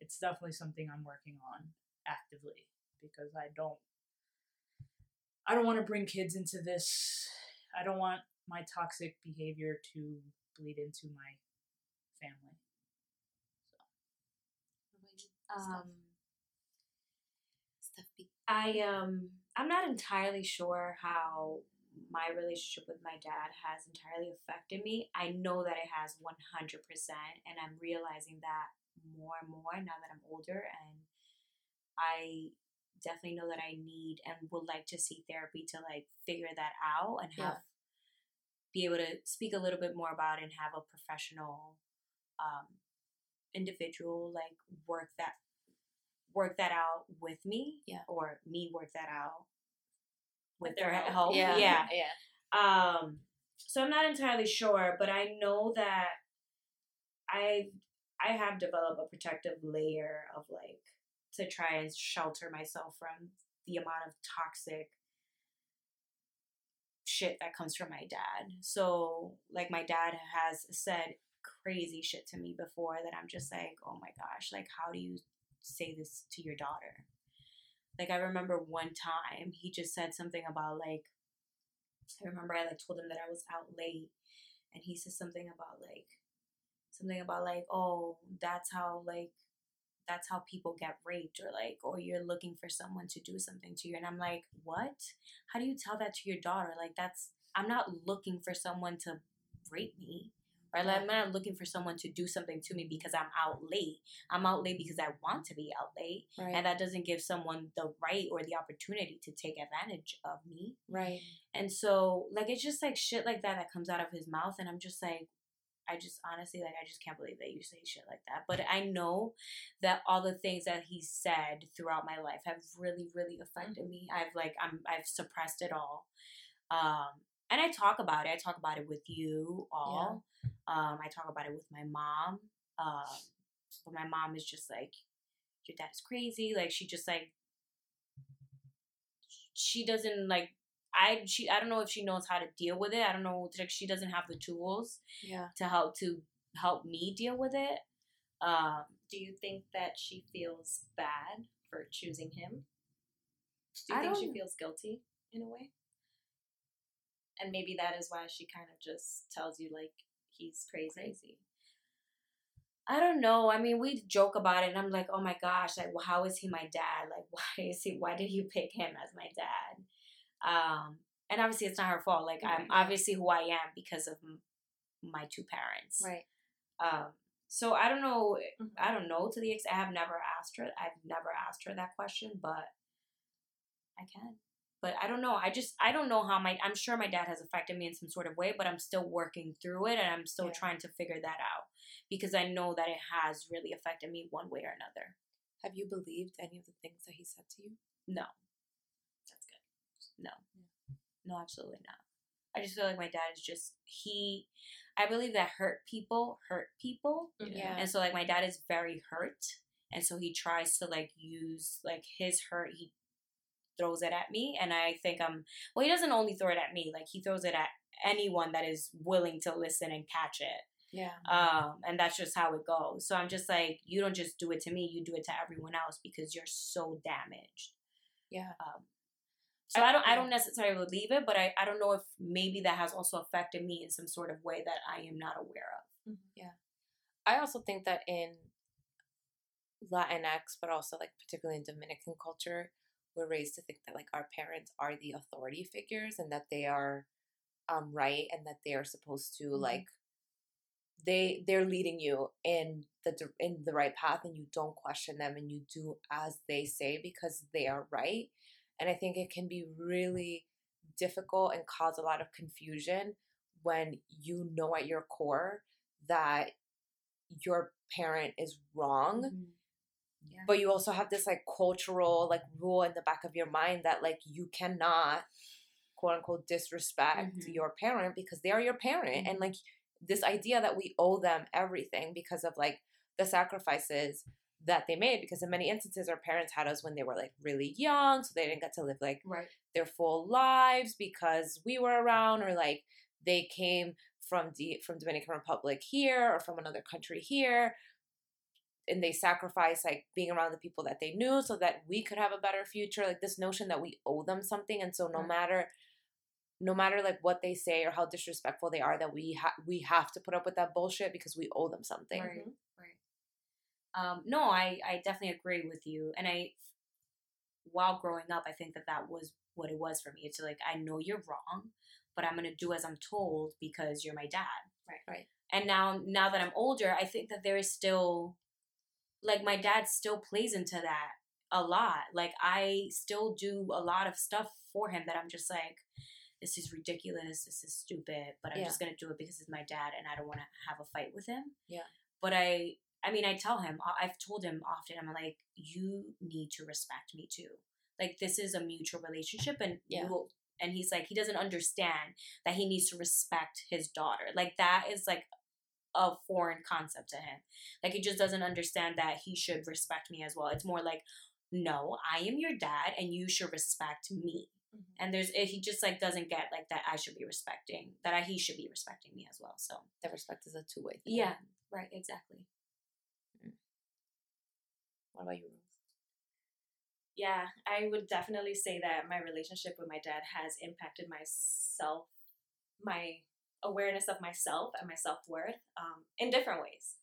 it's definitely something i'm working on actively because i don't i don't want to bring kids into this i don't want my toxic behavior to bleed into my family Um, stuff. I um, I'm not entirely sure how my relationship with my dad has entirely affected me. I know that it has 100%, and I'm realizing that more and more now that I'm older, and I definitely know that I need and would like to see therapy to like figure that out and have be able to speak a little bit more about and have a professional um, individual like work that work that out with me Yeah. or me work that out with their their help. help Yeah. yeah Yeah. um so i'm not entirely sure but i know that i i have developed a protective layer of like to try and shelter myself from the amount of toxic shit that comes from my dad. So like my dad has said crazy shit to me before that i'm just like oh my gosh like how do you say this to your daughter? Like i remember one time he just said something about like I remember I like told him that I was out late, and he said something about like something about like oh that's how like that's how people get raped or like or you're looking for someone to do something to you and I'm like what how do you tell that to your daughter like that's I'm not looking for someone to rape me or like, I'm not looking for someone to do something to me because I'm out late I'm out late because I want to be out late Right. and that doesn't give someone the right or the opportunity to take advantage of me right. and so, like, it's just like shit like that that comes out of his mouth. And I'm just like, I just honestly like I just can't believe that you say shit like that. But I know that all the things that he said throughout my life have really, really affected me. I've like I'm I've suppressed it all. Um and I talk about it. I talk about it with you all. Um, I talk about it with my mom. Um, but my mom is just like, your dad is crazy. Like she just like she doesn't like I she I don't know if she knows how to deal with it. I don't know like she doesn't have the tools Yeah. to help to help me deal with it. Um Do you think that she feels bad for choosing him? Do you I think she feels guilty in a way? And maybe that is why she kind of just tells you like he's crazy. crazy. I don't know. I mean, we joke about it, and I'm like, oh my gosh, like, well, how is he my dad? Like, why is he? Why did you pick him as my dad? Um, and obviously, it's not her fault. Like, I'm obviously who I am because of m- my two parents. Right. Um, so I don't know. Mhm. I don't know to the extent. I have never asked her. I've never asked her that question, but I can. But I don't know. I just I don't know how my. I'm sure my dad has affected me in some sort of way, but I'm still working through it, and I'm still Yeah. trying to figure that out because I know that it has really affected me one way or another. Have you believed any of the things that he said to you? No. No, no, absolutely not. I just feel like my dad is just he. I believe that hurt people hurt people, Yeah. And so like my dad is very hurt and so he tries to like use like his hurt he throws it at me and I think I'm well he doesn't only throw it at me like he throws it at anyone that is willing to listen and catch it. Yeah. Um and that's just how it goes. So I'm just like you don't just do it to me, you do it to everyone else because you're so damaged. Yeah. Um so I don't I don't necessarily believe it, but I, I don't know if maybe that has also affected me in some sort of way that I am not aware of. Yeah. I also think that in Latinx, but also like particularly in Dominican culture, we're raised to think that like our parents are the authority figures and that they are um right and that they are supposed to Mhm. like they they're leading you in the in the right path and you don't question them and you do as they say because they are right and i think it can be really difficult and cause a lot of confusion when you know at your core that your parent is wrong Mm-hmm. Yeah. but you also have this like cultural like rule in the back of your mind that like you cannot quote unquote disrespect Mhm. your parent because they are your parent Mm-hmm. and like this idea that we owe them everything because of like the sacrifices that they made because in many instances our parents had us when they were like really young so they didn't get to live like Right. their full lives because we were around or like they came from D- from Dominican Republic here or from another country here and they sacrificed like being around the people that they knew so that we could have a better future like this notion that we owe them something and so no Right. matter no matter like what they say or how disrespectful they are that we ha- we have to put up with that bullshit because we owe them something Right. Mm-hmm. Right. Um, no, I, I definitely agree with you. And I, while growing up, I think that that was what it was for me. It's like, I know you're wrong, but I'm going to do as I'm told because you're my dad. Right. Right. And now, now that I'm older, I think that there is still, like, my dad still plays into that a lot. Like, I still do a lot of stuff for him that I'm just like, this is ridiculous. This is stupid, but I'm Yeah. just going to do it because it's my dad and I don't want to have a fight with him. Yeah. But I, I mean, I tell him, I've told him often, I'm like, you need to respect me too. Like, this is a mutual relationship, and Yeah. you will, and he's like, he doesn't understand that he needs to respect his daughter. Like, that is like a foreign concept to him. Like, he just doesn't understand that he should respect me as well. It's more like, no, I am your dad, and you should respect me. Mm-hmm. And there's, eh, he just like doesn't get like that, I should be respecting that. I, he should be respecting me as well. So that respect is a two-way thing yeah, right, exactly. What about you? Yeah, I would definitely say that my relationship with my dad has impacted myself, my awareness of myself and my self worth um, in different ways.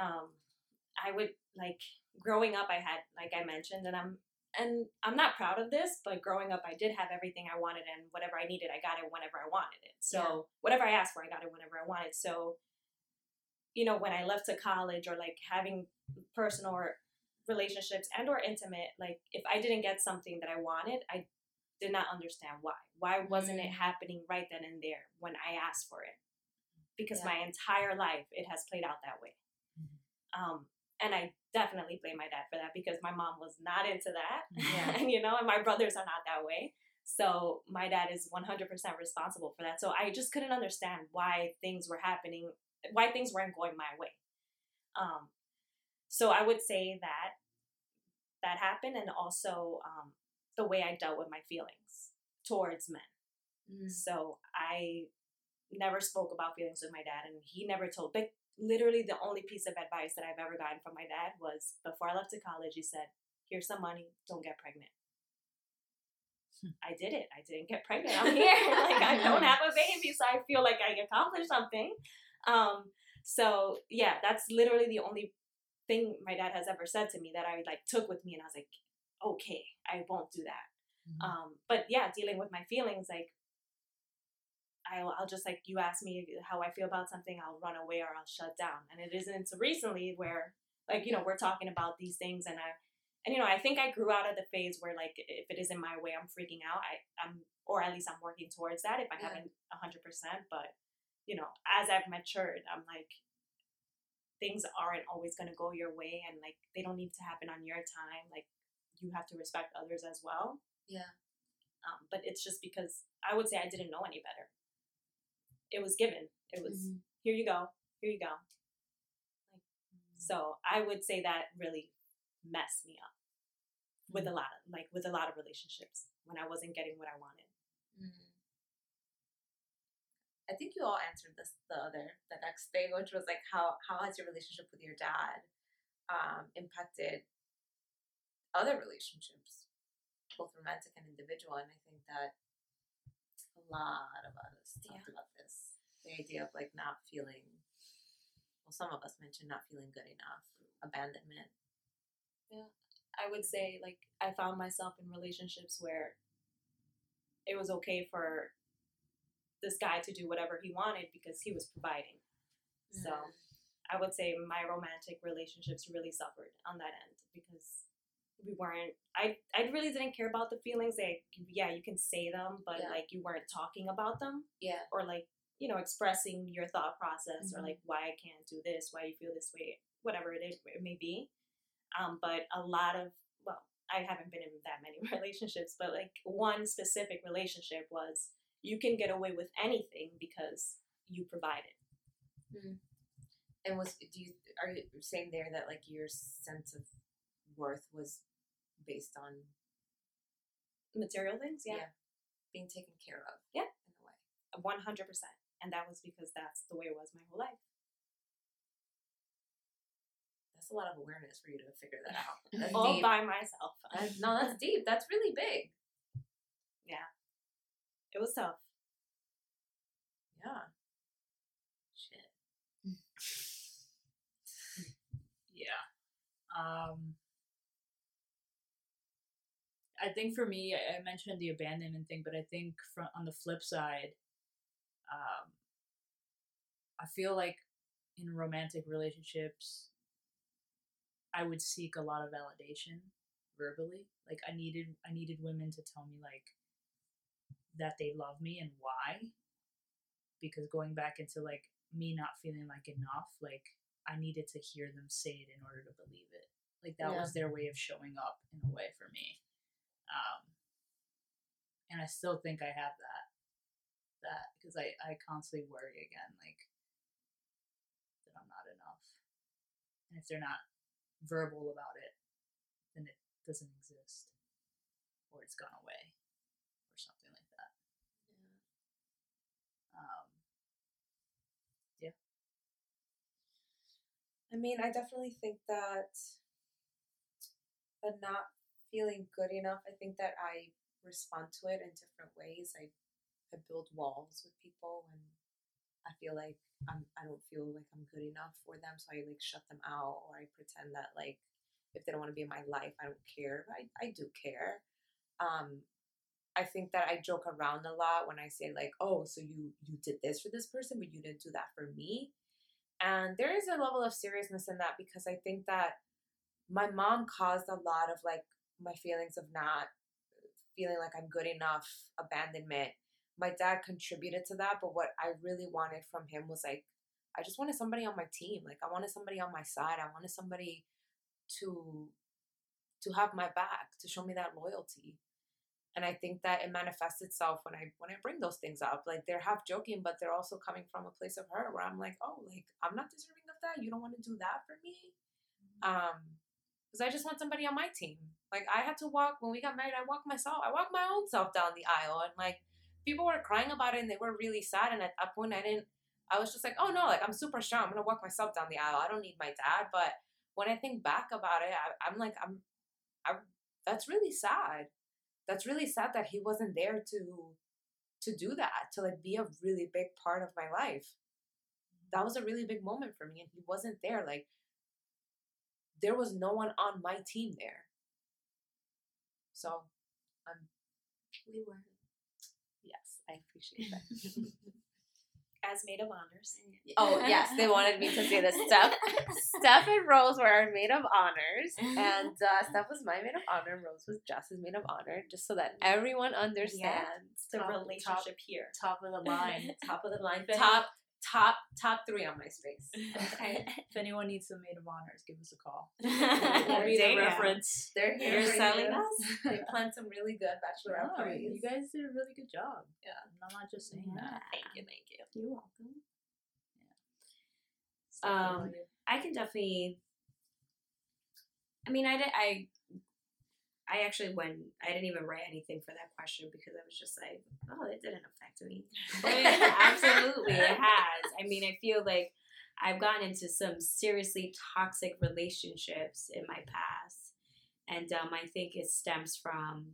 Um, I would like growing up. I had, like I mentioned, and I'm and I'm not proud of this, but growing up, I did have everything I wanted, and whatever I needed, I got it whenever I wanted it. So Yeah. whatever I asked for, I got it whenever I wanted. So, you know, when I left to college or like having personal relationships and or intimate like if i didn't get something that i wanted i did not understand why why wasn't it Mm. happening right then and there when i asked for it because Yeah. my entire life it has played out that way. Um, and I definitely blame my dad for that because my mom was not into that, Yeah. and you know, and my brothers are not that way. So my dad is 100% responsible for that. So I just couldn't understand why things were happening, why things weren't going my way. Um, so I would say that that happened, and also um, the way I dealt with my feelings towards men. Mm. So I never spoke about feelings with my dad, and he never told. But literally, the only piece of advice that I've ever gotten from my dad was before I left to college. He said, "Here's some money. Don't get pregnant." I did it. I didn't get pregnant. I'm here. like I don't have a baby, so I feel like I accomplished something. Um, so yeah, that's literally the only thing my dad has ever said to me that I like took with me, and I was like, okay, I won't do that. Mhm. Um, but yeah, dealing with my feelings, like I'll, I'll just like you ask me how I feel about something, I'll run away or I'll shut down. And it isn't until recently where like you know we're talking about these things, and I and you know I think I grew out of the phase where like if it isn't my way, I'm freaking out. I I'm or at least I'm working towards that if I Yeah. haven't a hundred percent. But you know, as I've matured, I'm like things aren't always going to go your way and like they don't need to happen on your time like you have to respect others as well. Yeah. um, but it's just because i would say i didn't know any better. It was given. It was Mhm. here you go here you go. Like, so i would say that really messed me up with a lot of like with a lot of relationships when i wasn't getting what i wanted. Mm. I think you all answered this the other the next thing, which was like how how has your relationship with your dad um, impacted other relationships, both romantic and individual? And I think that a lot of us talked Yeah. about this. The idea of like not feeling well, some of us mentioned not feeling good enough, abandonment. Yeah. I would say like I found myself in relationships where it was okay for this guy to do whatever he wanted because he was providing. So Mm. I would say my romantic relationships really suffered on that end because we weren't I I really didn't care about the feelings. Like yeah, you can say them, but Yeah. like you weren't talking about them Yeah. or like, you know, expressing your thought process or Mhm. like why I can't do this, why you feel this way, whatever it is it may be. Um, but a lot of well, I haven't been in that many relationships, but like one specific relationship was you can get away with anything because you provided. Hmm. And was do you are you saying there that like your sense of worth was based on Material things, yeah. Yeah. being taken care of? Yeah. in a way. One hundred percent. And that was because that's the way it was my whole life. That's a lot of awareness for you to figure that out. All deep. by myself. No, that's deep. That's really big. It was tough. Yeah. Shit. Yeah. Um I think for me, I mentioned the abandonment thing, but I think from on the flip side, um, I feel like in romantic relationships, I would seek a lot of validation verbally. Like I needed, I needed women to tell me like that they love me and why. Because going back into like me not feeling like enough, like I needed to hear them say it in order to believe it. Like that Yeah. was their way of showing up in a way for me. Um, and I still think I have that. That because I I constantly worry again, like that I'm not enough. And if they're not verbal about it, then it doesn't exist, or it's gone away, or something like that. Um, I mean, I definitely think that the not feeling good enough, I think that I respond to it in different ways. I, I build walls with people when I feel like I'm, I don't feel like I'm good enough for them. So I like shut them out or I pretend that like if they don't want to be in my life, I don't care. But I, I do care. Um, I think that I joke around a lot when I say like, oh, so you you did this for this person, but you didn't do that for me. And there is a level of seriousness in that because I think that my mom caused a lot of like my feelings of not feeling like I'm good enough, abandonment. my dad contributed to that, but what I really wanted from him was like I just wanted somebody on my team. Like I wanted somebody on my side. I wanted somebody to to have my back, to show me that loyalty. And I think that it manifests itself when I when I bring those things up. Like they're half joking, but they're also coming from a place of hurt where I'm like, oh, like I'm not deserving of that. You don't want to do that for me. Um, because I just want somebody on my team. Like I had to walk when we got married. I walked myself. I walked my own self down the aisle, and like people were crying about it, and they were really sad. And at that point, I didn't. I was just like, oh no, like I'm super strong. I'm gonna walk myself down the aisle. I don't need my dad. But when I think back about it, I, I'm like, I'm, I. That's really sad. That's really sad that he wasn't there to, to do that. To like be a really big part of my life. That was a really big moment for me, and he wasn't there. Like there was no one on my team there. So, um, We were. yes, I appreciate that. As maid of honors. Oh yes, they wanted me to say this. Steph, Steph and Rose were our maid of honors, and uh, Steph was my maid of honor. Rose was Jess's maid of honor, just so that everyone understands. The Top- relationship here. Top of the line. Top of the line, top, top, top three on MySpace. Okay. if anyone needs some maid of honors, give us a call. We'll We'll be the reference. They're here. You're selling you. us? They planned some really good bachelorette No, parties. you guys did a really good job. Yeah. I'm not just saying that. Thank you, thank you. You're welcome. Stuff about Um. I can definitely. I mean, I did. I. I actually went. I didn't even write anything for that question because I was just like, oh, it didn't affect me. But absolutely, it has. I mean, I feel like I've gotten into some seriously toxic relationships in my past, and um, I think it stems from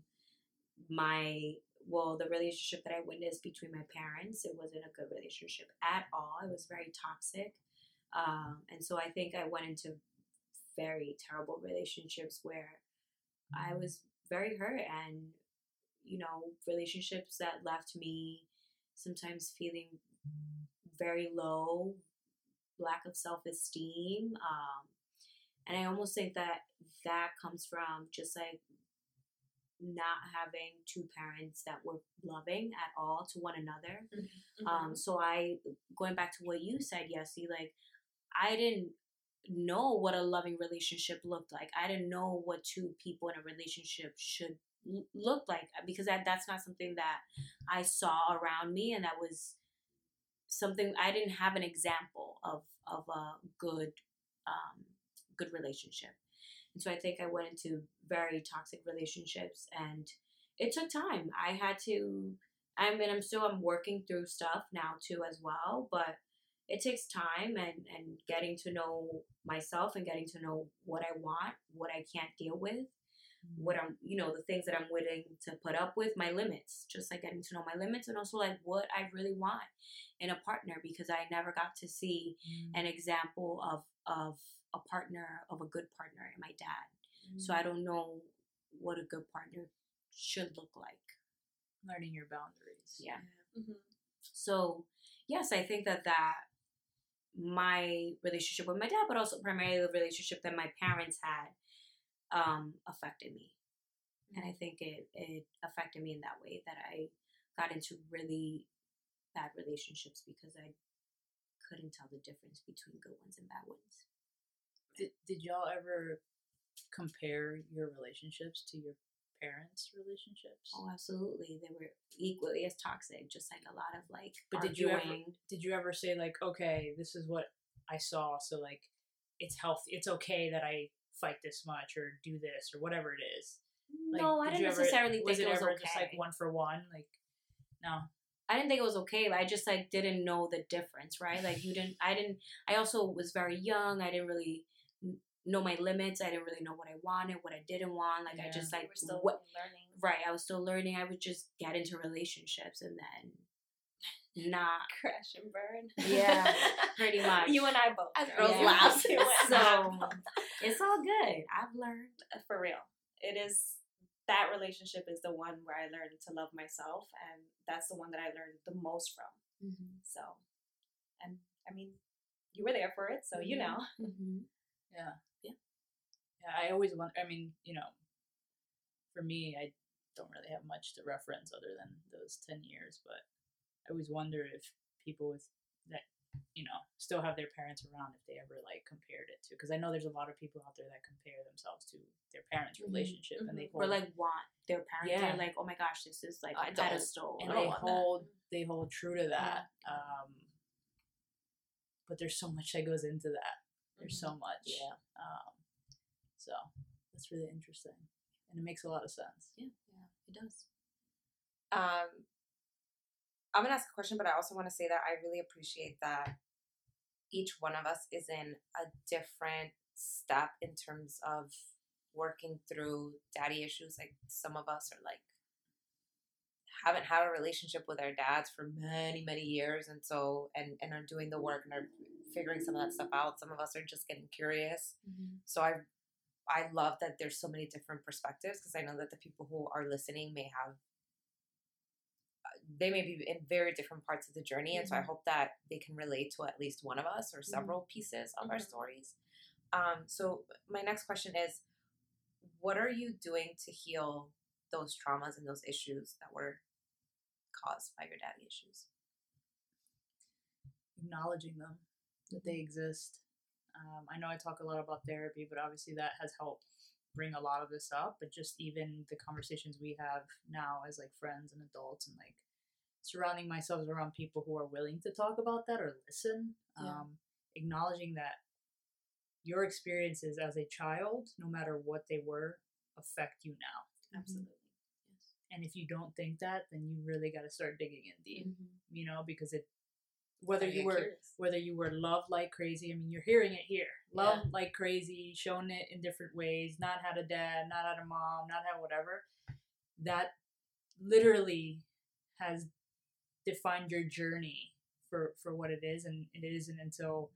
my well, the relationship that I witnessed between my parents. It wasn't a good relationship at all. It was very toxic. Um, and so I think I went into very terrible relationships where I was very hurt and, you know, relationships that left me sometimes feeling very low, lack of self esteem. Um, and I almost think that that comes from just like not having two parents that were loving at all to one another. Mm-hmm. Um, so I, going back to what you said, Yessie, like I didn't know what a loving relationship looked like. I didn't know what two people in a relationship should look like because that that's not something that I saw around me, and that was something I didn't have an example of of a good um, good relationship. And so I think I went into very toxic relationships, and it took time. I had to I mean, I'm still I'm working through stuff now too as well, but it takes time and and getting to know myself and getting to know what I want, what I can't deal with, mm-hmm. what I'm you know the things that I'm willing to put up with, my limits, just like getting to know my limits and also like what I really want in a partner because I never got to see mm. an example of of a partner of a good partner in my dad. So I mm. don't know what a good partner should look like. Learning your boundaries. Yeah. Mhm. So, yes, I think that that my relationship with my dad, but also primarily the relationship that my parents had, um, affected me, and I think it it affected me in that way that I got into really bad relationships because I couldn't tell the difference between good ones and bad ones. Did, did y'all ever compare your relationships to your parents' relationships? Oh, absolutely, they were equally as toxic, just like a lot of like. But did you ever did you ever say like, okay, this is what I saw, so like it's healthy, it's okay that I fight this much or do this or whatever it is. Like, no, I did didn't ever- necessarily was think it was ever okay. just like one for one? Like, no. I didn't think it was okay. But I just like didn't know the difference, right? Like you didn't. I didn't. I also was very young. I didn't really know my limits. I didn't really know what I wanted, what I didn't want. Like I just You like were still what. learning. Right, I was still learning. I would just get into relationships and then not Crash and burn. Yeah, pretty much. You and I both. As girl. Rose Yeah. laughs. You and I so both. it's all good. I've learned. for real. It is that relationship is the one where I learned to love myself, and that's the one that I learned the most from. Mm-hmm. So, and I mean, you were there for it, so you know. Mm-hmm. Yeah, I always want. I mean, you know, for me, I don't really have much to reference other than those 10 years, but I always wonder if people with that, you know, still have their parents around if they ever like compared it to because I know there's a lot of people out there that compare themselves to their parents' Mhm, relationship and they Or like want their parents. Yeah. They're like, oh my gosh, this is like I a pedestal. and they don't that. hold they hold true to that. Um, but there's so much that goes into that. There's so much. Yeah. Um, so that's really interesting, and it makes a lot of sense. Yeah, yeah, it does. Um, I'm gonna ask a question, but I also want to say that I really appreciate that each one of us is in a different step in terms of working through daddy issues. Like some of us are like haven't had a relationship with our dads for many many years, and so and and are doing the work and are figuring some of that stuff out. Some of us are just getting curious. So I I love that there's so many different perspectives because I know that the people who are listening may have uh, they may be in very different parts of the journey and so i hope that they can relate to at least one of us or several pieces of our Mhm. stories. Um, so my next question is what are you doing to heal those traumas and those issues that were caused by your daddy issues? Acknowledging them that they exist. Um, I know I talk a lot about therapy, but obviously that has helped bring a lot of this up. But just even the conversations we have now as like friends and adults, and like surrounding myself around people who are willing to talk about that or listen, Yeah. um, acknowledging that your experiences as a child, no matter what they were, affect you now. Absolutely. And if you don't think that, then you really got to start digging in deep, Mhm. you know, because it whether you were curious. whether you were loved like crazy. I mean, you're hearing it here. Loved like crazy, shown it in different ways, not had a dad, not had a mom, not had whatever. That literally has defined your journey for for what it is, and it isn't until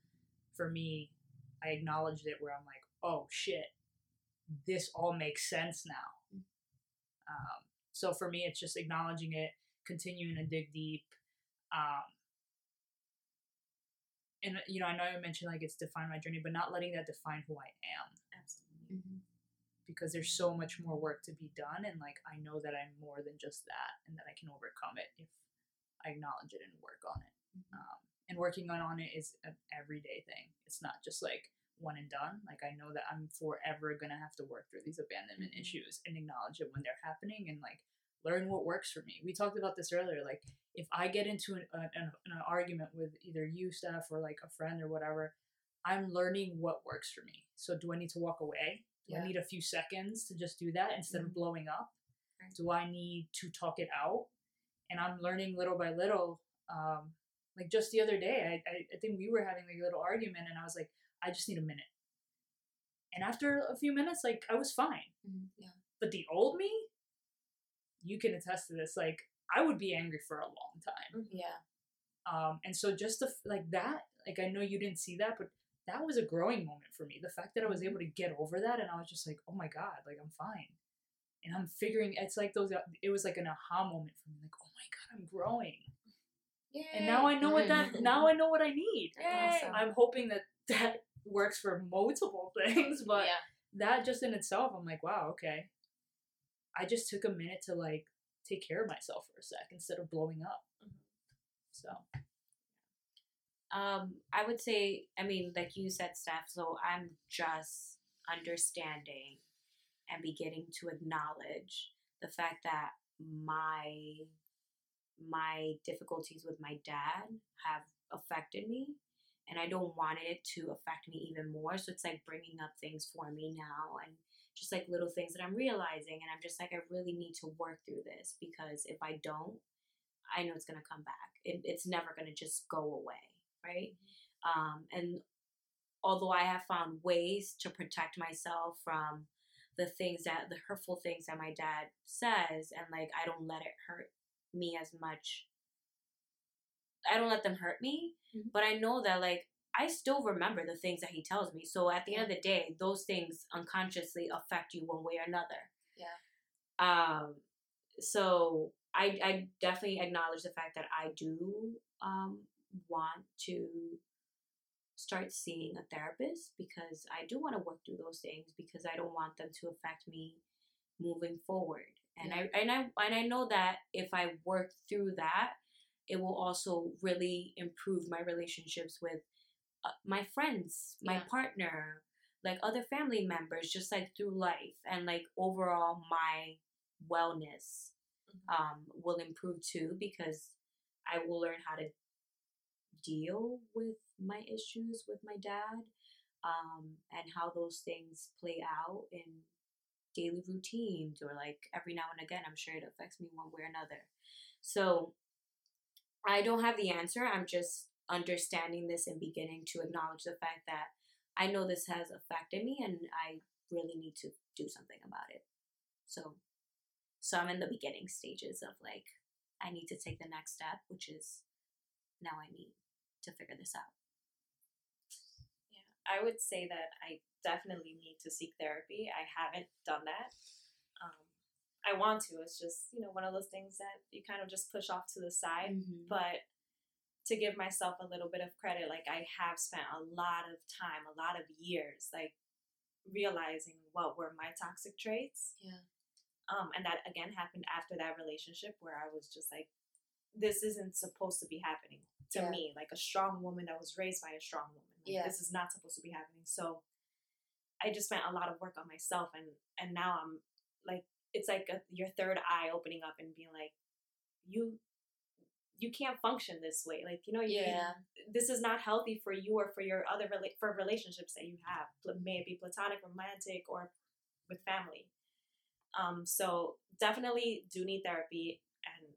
for me I acknowledged it where I'm like, oh shit, this all makes sense now. Um, so for me, it's just acknowledging it, continuing to dig deep. Um, and you know, I know I mentioned like it's defined my journey, but not letting that define who I am Absolutely. because there's so much more work to be done, and like I know that I'm more than just that, and that I can overcome it if I acknowledge it and work on it. Um, and working on, on it is an everyday thing. It's not just like one and done. Like I know that I'm forever gonna have to work through these abandonment Mhm. issues and acknowledge it when they're happening, and like learn what works for me. We talked about this earlier. Like if I get into an, an, an argument with either you, Steph, or like a friend or whatever, I'm learning what works for me. So do I need to walk away? Do Yeah. I need a few seconds to just do that instead of blowing up? Right. Do I need to talk it out? And I'm learning little by little. Um, like just the other day, I, I, I think we were having like a little argument, and I was like, I just need a minute. And after a few minutes, like I was fine. Mhm, Yeah. But the old me, you can attest to this. Like I would be angry for a long time. Mm-hmm, yeah Um, and so just the like that, like I know you didn't see that, but that was a growing moment for me. The fact that I was mm-hmm. able to get over that, and I was just like, oh my god, like I'm fine, and I'm figuring. It's like those. Uh, it was like an aha moment for me. Like, oh my god, I'm growing, and now I know what that. Now I know what I need. Awesome. I'm hoping that that works for multiple things, but yeah that just in itself, I'm like, wow, okay. I just took a minute to like take care of myself for a sec instead of blowing up. So Um, I would say, I mean, like you said, Steph. So I'm just understanding and beginning to acknowledge the fact that my my difficulties with my dad have affected me and I don't want it to affect me even more. So it's like bringing up things for me now and just like little things that I'm realizing. And I'm just like, I really need to work through this because if I don't, I know it's going to come back. It, it's never going to just go away. Right. Um, and although I have found ways to protect myself from the things that, the hurtful things that my dad says, and like I don't let it hurt me as much. I don't let them hurt me, Mhm. but I know that like I still remember the things that he tells me. So at the end of the day, those things unconsciously affect you one way or another. Yeah. Um. So I I definitely acknowledge the fact that I do um want to start seeing a therapist because I do want to work through those things because I don't want them to affect me moving forward. And I and I and I know that if I work through that, it will also really improve my relationships with uh, my friends, my Yeah. partner, like other family members, just like through life and like overall my wellness um, will improve too because I will learn how to deal with my issues with my dad um, and how those things play out in daily routines or like every now and again i'm sure it affects me one way or another so i don't have the answer i'm just understanding this and beginning to acknowledge the fact that i know this has affected me and i really need to do something about it so so i'm in the beginning stages of like i need to take the next step which is now i need to figure this out Yeah, I would say that I definitely need to seek therapy. I haven't done that. Um, I want to. It's just you know one of those things that you kind of just push off to the side. But to give myself a little bit of credit, like I have spent a lot of time, a lot of years, like realizing what were my toxic traits. Yeah. Um, and that again happened after that relationship where I was just like, this isn't supposed to be happening to Yeah. me, like a strong woman that was raised by a strong woman. Like, Yeah. This is not supposed to be happening. So I just spent a lot of work on myself, and and now I'm like, it's like a, your third eye opening up and being like, you you can't function this way. Like you know, you, Yeah. this is not healthy for you or for your other rela- for relationships that you have, pl- may it be platonic, romantic, or with family. Um, so definitely do need therapy, and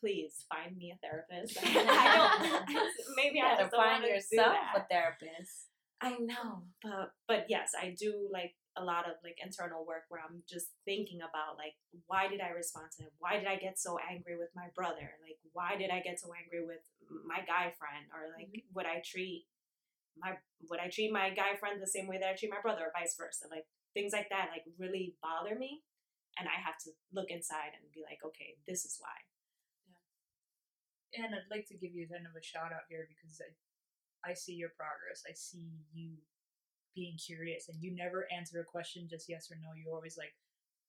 please find me a therapist. I don't. Maybe I don't find yourself a therapist I know, but but yes, I do like a lot of like internal work where I'm just thinking about like why did I respond to him? Why did I get so angry with my brother? Like why did I get so angry with my guy friend? Or like mm-hmm. would I treat my would I treat my guy friend the same way that I treat my brother, or vice versa? Like things like that like really bother me, and I have to look inside and be like, okay, this is why. Yeah. and I'd like to give you kind of a shout out here because I, I see your progress. I see you being curious, and you never answer a question just yes or no. You're always like,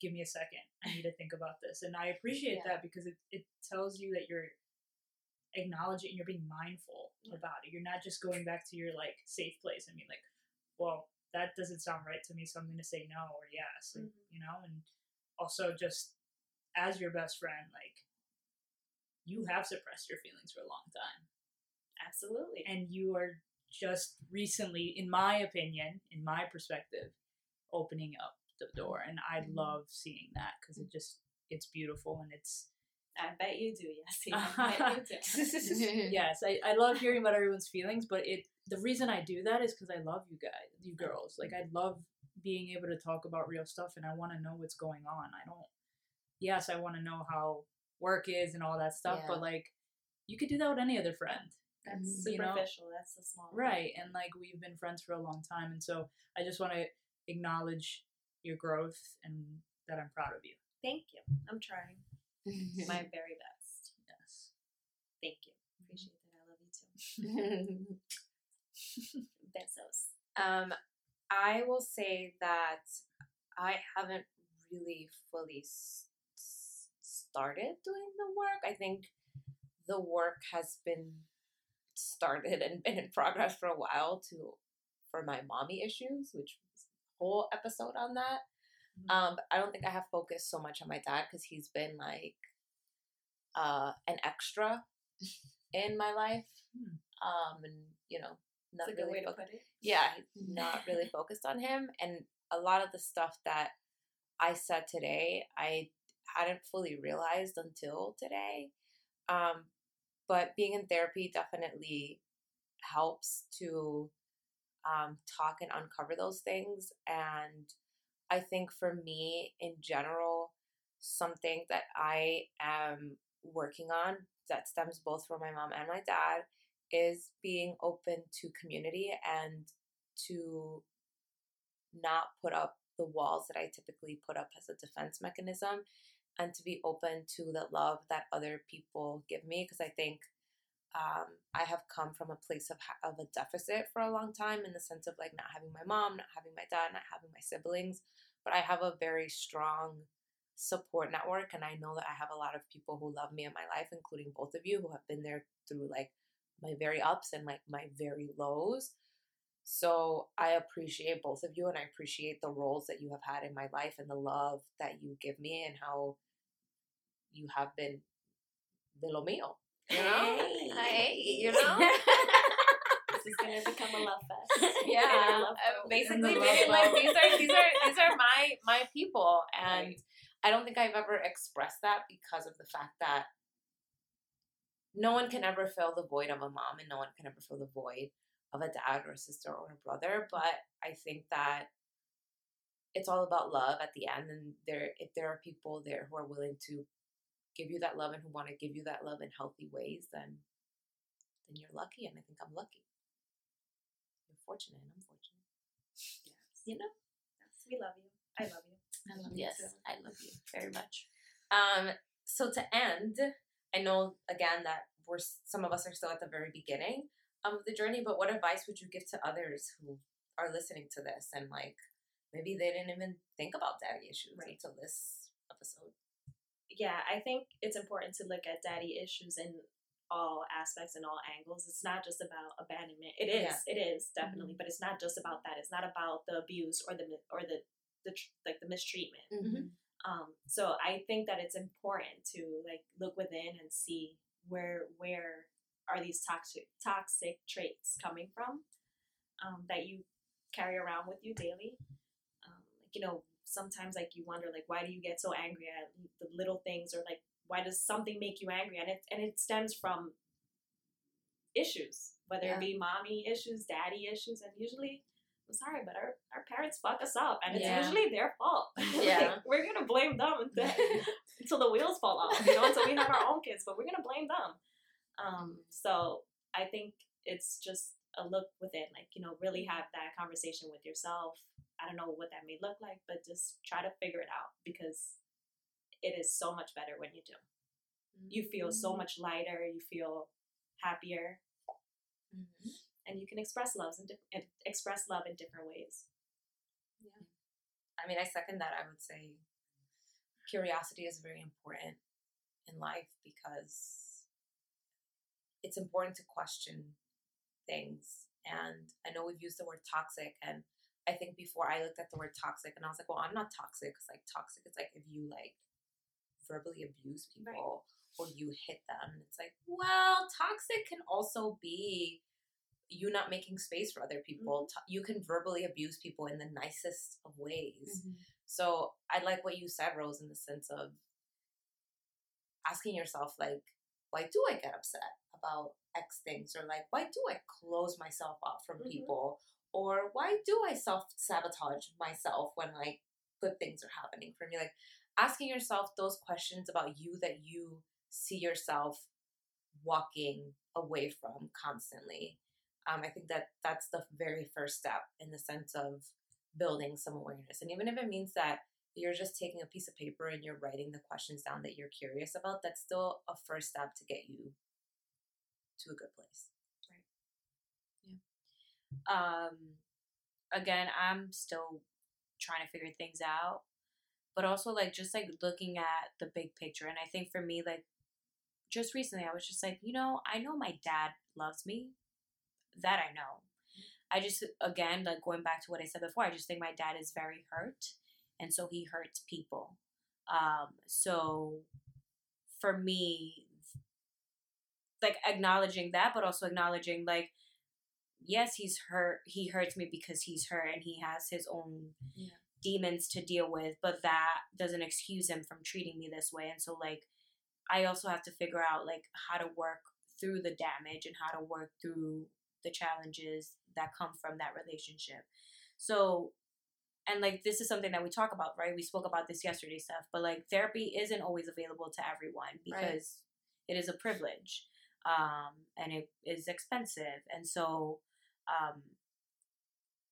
"Give me a second. I need to think about this," and I appreciate Yeah. that because it it tells you that you're acknowledging and you're being mindful Yeah. about it. You're not just going back to your like safe place and being like, "Well, that doesn't sound right to me, so I'm going to say no or yes," like, Mhm. you know, and also just as your best friend, like you have suppressed your feelings for a long time Absolutely. and you are just recently in my opinion in my perspective opening up the door and i Mhm. love seeing that because it just it's beautiful and it's I bet you do. Yes, I you do. yes I, I love hearing about everyone's feelings but it the reason i do that is because i love you guys you girls like i love being able to talk about real stuff and i want to know what's going on i don't yes i want to know how work is and all that stuff Yeah. but like you could do that with any other friend That's you know? superficial. That's the small. thing. Right. And like we've been friends for a long time. And so I just want to acknowledge your growth and that I'm proud of you. Thank you. I'm trying my very best. Yes. Thank you. Appreciate that. I love you too. Besos. Um, I will say that I haven't really fully s- s- started doing the work. I think the work has been started and been in progress for a while to for my mommy issues, which was a whole episode on that. Mhm. Um, but I don't think I have focused so much on my dad because he's been like uh an extra in my life. Hmm. Um, and you know, not That's a good really way to focused put it. yeah, not really focused on him. And a lot of the stuff that I said today, I hadn't fully realized until today. Um, but being in therapy definitely helps to um, talk and uncover those things. And I think for me in general, something that I am working on that stems both from my mom and my dad is being open to community and to not put up the walls that I typically put up as a defense mechanism and to be open to the love that other people give me because I think um, I have come from a place of, of a deficit for a long time in the sense of like not having my mom, not having my dad, not having my siblings. but I have a very strong support network and I know that I have a lot of people who love me in my life including both of you who have been there through like my very ups and like my very lows. So I appreciate both of you and I appreciate the roles that you have had in my life and the love that you give me and how you have been little meal. You know? Hey, you know? this is gonna become a love fest. yeah. Love uh, basically And the being love like these are these are these are my my people and Right. I don't think I've ever expressed that because of the fact that no one can ever fill the void of a mom and no one can ever fill the void of a dad or a sister or a brother. But I think that it's all about love at the end and there if there are people there who are willing to give you that love and who want to give you that love in healthy ways, then then you're lucky and I think I'm lucky. You're fortunate and I'm fortunate. Yes. You know? Yes, we love you. I love you. I love Yes, you too. I love you very much. Um, so to end, I know again that we're some of us are still at the very beginning of the journey, but what advice would you give to others who are listening to this and like maybe they didn't even think about daddy issues Right. until this episode? Yeah, I think it's important to look at daddy issues in all aspects and all angles. It's not just about abandonment. It is, Yeah. it is definitely, but it's not just about that. It's not about the abuse or the or the the like the mistreatment. Mm-hmm. Um, so I think that it's important to like look within and see where where are these toxic toxic traits coming from um, that you carry around with you daily. Um, like you know, sometimes like you wonder like why do you get so angry at the little things or like why does something make you angry and it and it stems from issues whether Yeah. it be mommy issues daddy issues and usually i'm sorry but our, our parents fuck us up and it's Yeah. usually their fault Yeah. we're gonna blame them until, until the wheels fall off you know until we have our own kids but we're gonna blame them um so i think it's just a look within like you know really have that conversation with yourself i don't know what that may look like but just try to figure it out because it is so much better when you do you feel so much lighter you feel happier Mhm. and you can express loves in diff- express love in different ways Yeah, I mean, I second that. I would say curiosity is very important in life because it's important to question things. And I know we've used the word toxic, and I think before I looked at the word toxic, and I was like, well, I'm not toxic because like toxic is like if you like verbally abuse people or you hit them. And it's like, well, toxic can also be you not making space for other people. To- You can verbally abuse people in the nicest of ways. So I like what you said, Rose, in the sense of asking yourself, like, why do I get upset about X things? Or like, why do I close myself off from Mhm. people? Or why do I self sabotage myself when like good things are happening for me? Like asking yourself those questions about you that you see yourself walking away from constantly. Um, I think that that's the very first step in the sense of building some awareness. And even if it means that you're just taking a piece of paper and you're writing the questions down that you're curious about, that's still a first step to get you to a good place. Um again i'm still trying to figure things out but also like just like looking at the big picture and i think for me like just recently i was just like you know i know my dad loves me that i know. I just again like going back to what i said before i just think my dad is very hurt and so he hurts people. Um so for me like acknowledging that but also acknowledging like yes he's hurt he hurts me because he's hurt and he has his own Yeah. demons to deal with but that doesn't excuse him from treating me this way and so like i also have to figure out like how to work through the damage and how to work through the challenges that come from that relationship. So and like this is something that we talk about right? We spoke about this yesterday stuff but like therapy isn't always available to everyone because it is a privilege um, and it is expensive and so um,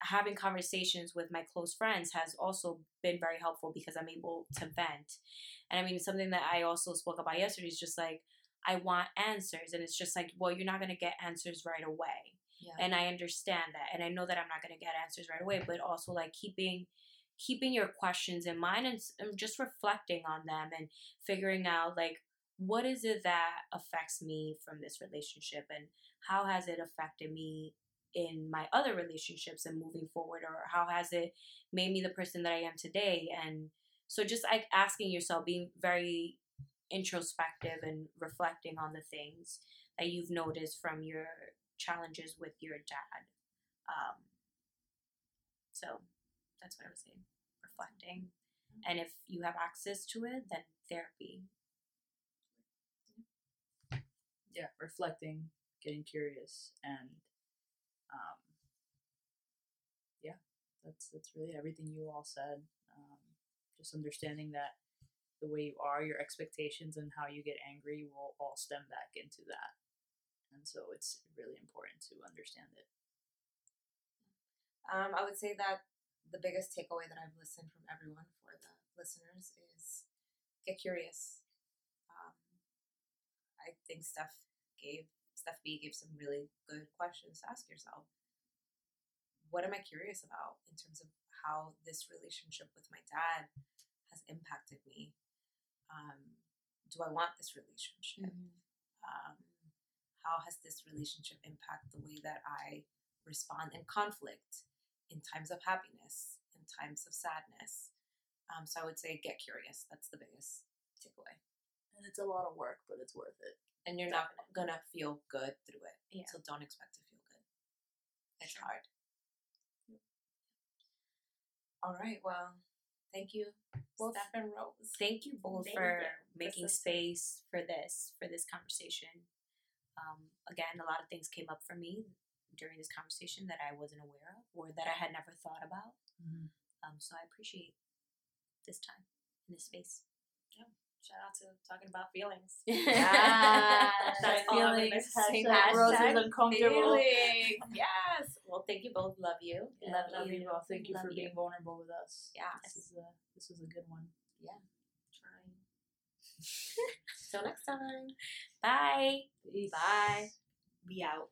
having conversations with my close friends has also been very helpful because i'm able to vent and i mean something that i also spoke about yesterday is just like i want answers and it's just like well you're not going to get answers right away Yeah. and I understand that, and I know that I'm not gonna get answers right away. But also like keeping keeping your questions in mind and, and just reflecting on them and figuring out like what is it that affects me from this relationship and how has it affected me in my other relationships and moving forward or how has it made me the person that I am today? And so just like asking yourself being very introspective and reflecting on the things that you've noticed from your challenges with your dad um, so that's what I was saying reflecting. And if you have access to it then therapy. Yeah, reflecting, getting curious, and um, yeah, that's that's really everything you all said. Um, just understanding that the way you are, your expectations, and how you get angry will all stem back into that, and so it's really important to understand it. Um, I would say that the biggest takeaway that I've listened from everyone for the listeners is get curious. Um, I think Steph gave Steph B gave some really good questions to ask yourself. What am I curious about in terms of how this relationship with my dad has impacted me? Um, do I want this relationship? um, how has this relationship impact the way that I respond in conflict, in times of happiness, in times of sadness? Um, so I would say get curious. That's the biggest takeaway. And it's a lot of work, but it's worth it. And you're not gonna feel good through it. Yeah. So don't expect to feel good. It's hard. All right. Well, thank you, both, Steph and Rose. thank you both Thank for you. making This is- space for this for this conversation um, again a lot of things came up for me during this conversation that i wasn't aware of or that i had never thought about Mm-hmm. um, so i appreciate this time in this space Shout out to talking about feelings. Yes. That's all I'm gonna feelings. say. Hashtag Rose uncomfortable. Feelings. Yes. Well, thank you both. Love you. Yeah, Love love, you. you. both. Thank you Love for you. being vulnerable with us. Yes. This is a this was a good one. Yeah. Trying. Till next time. bye Peace. Bye. Be out.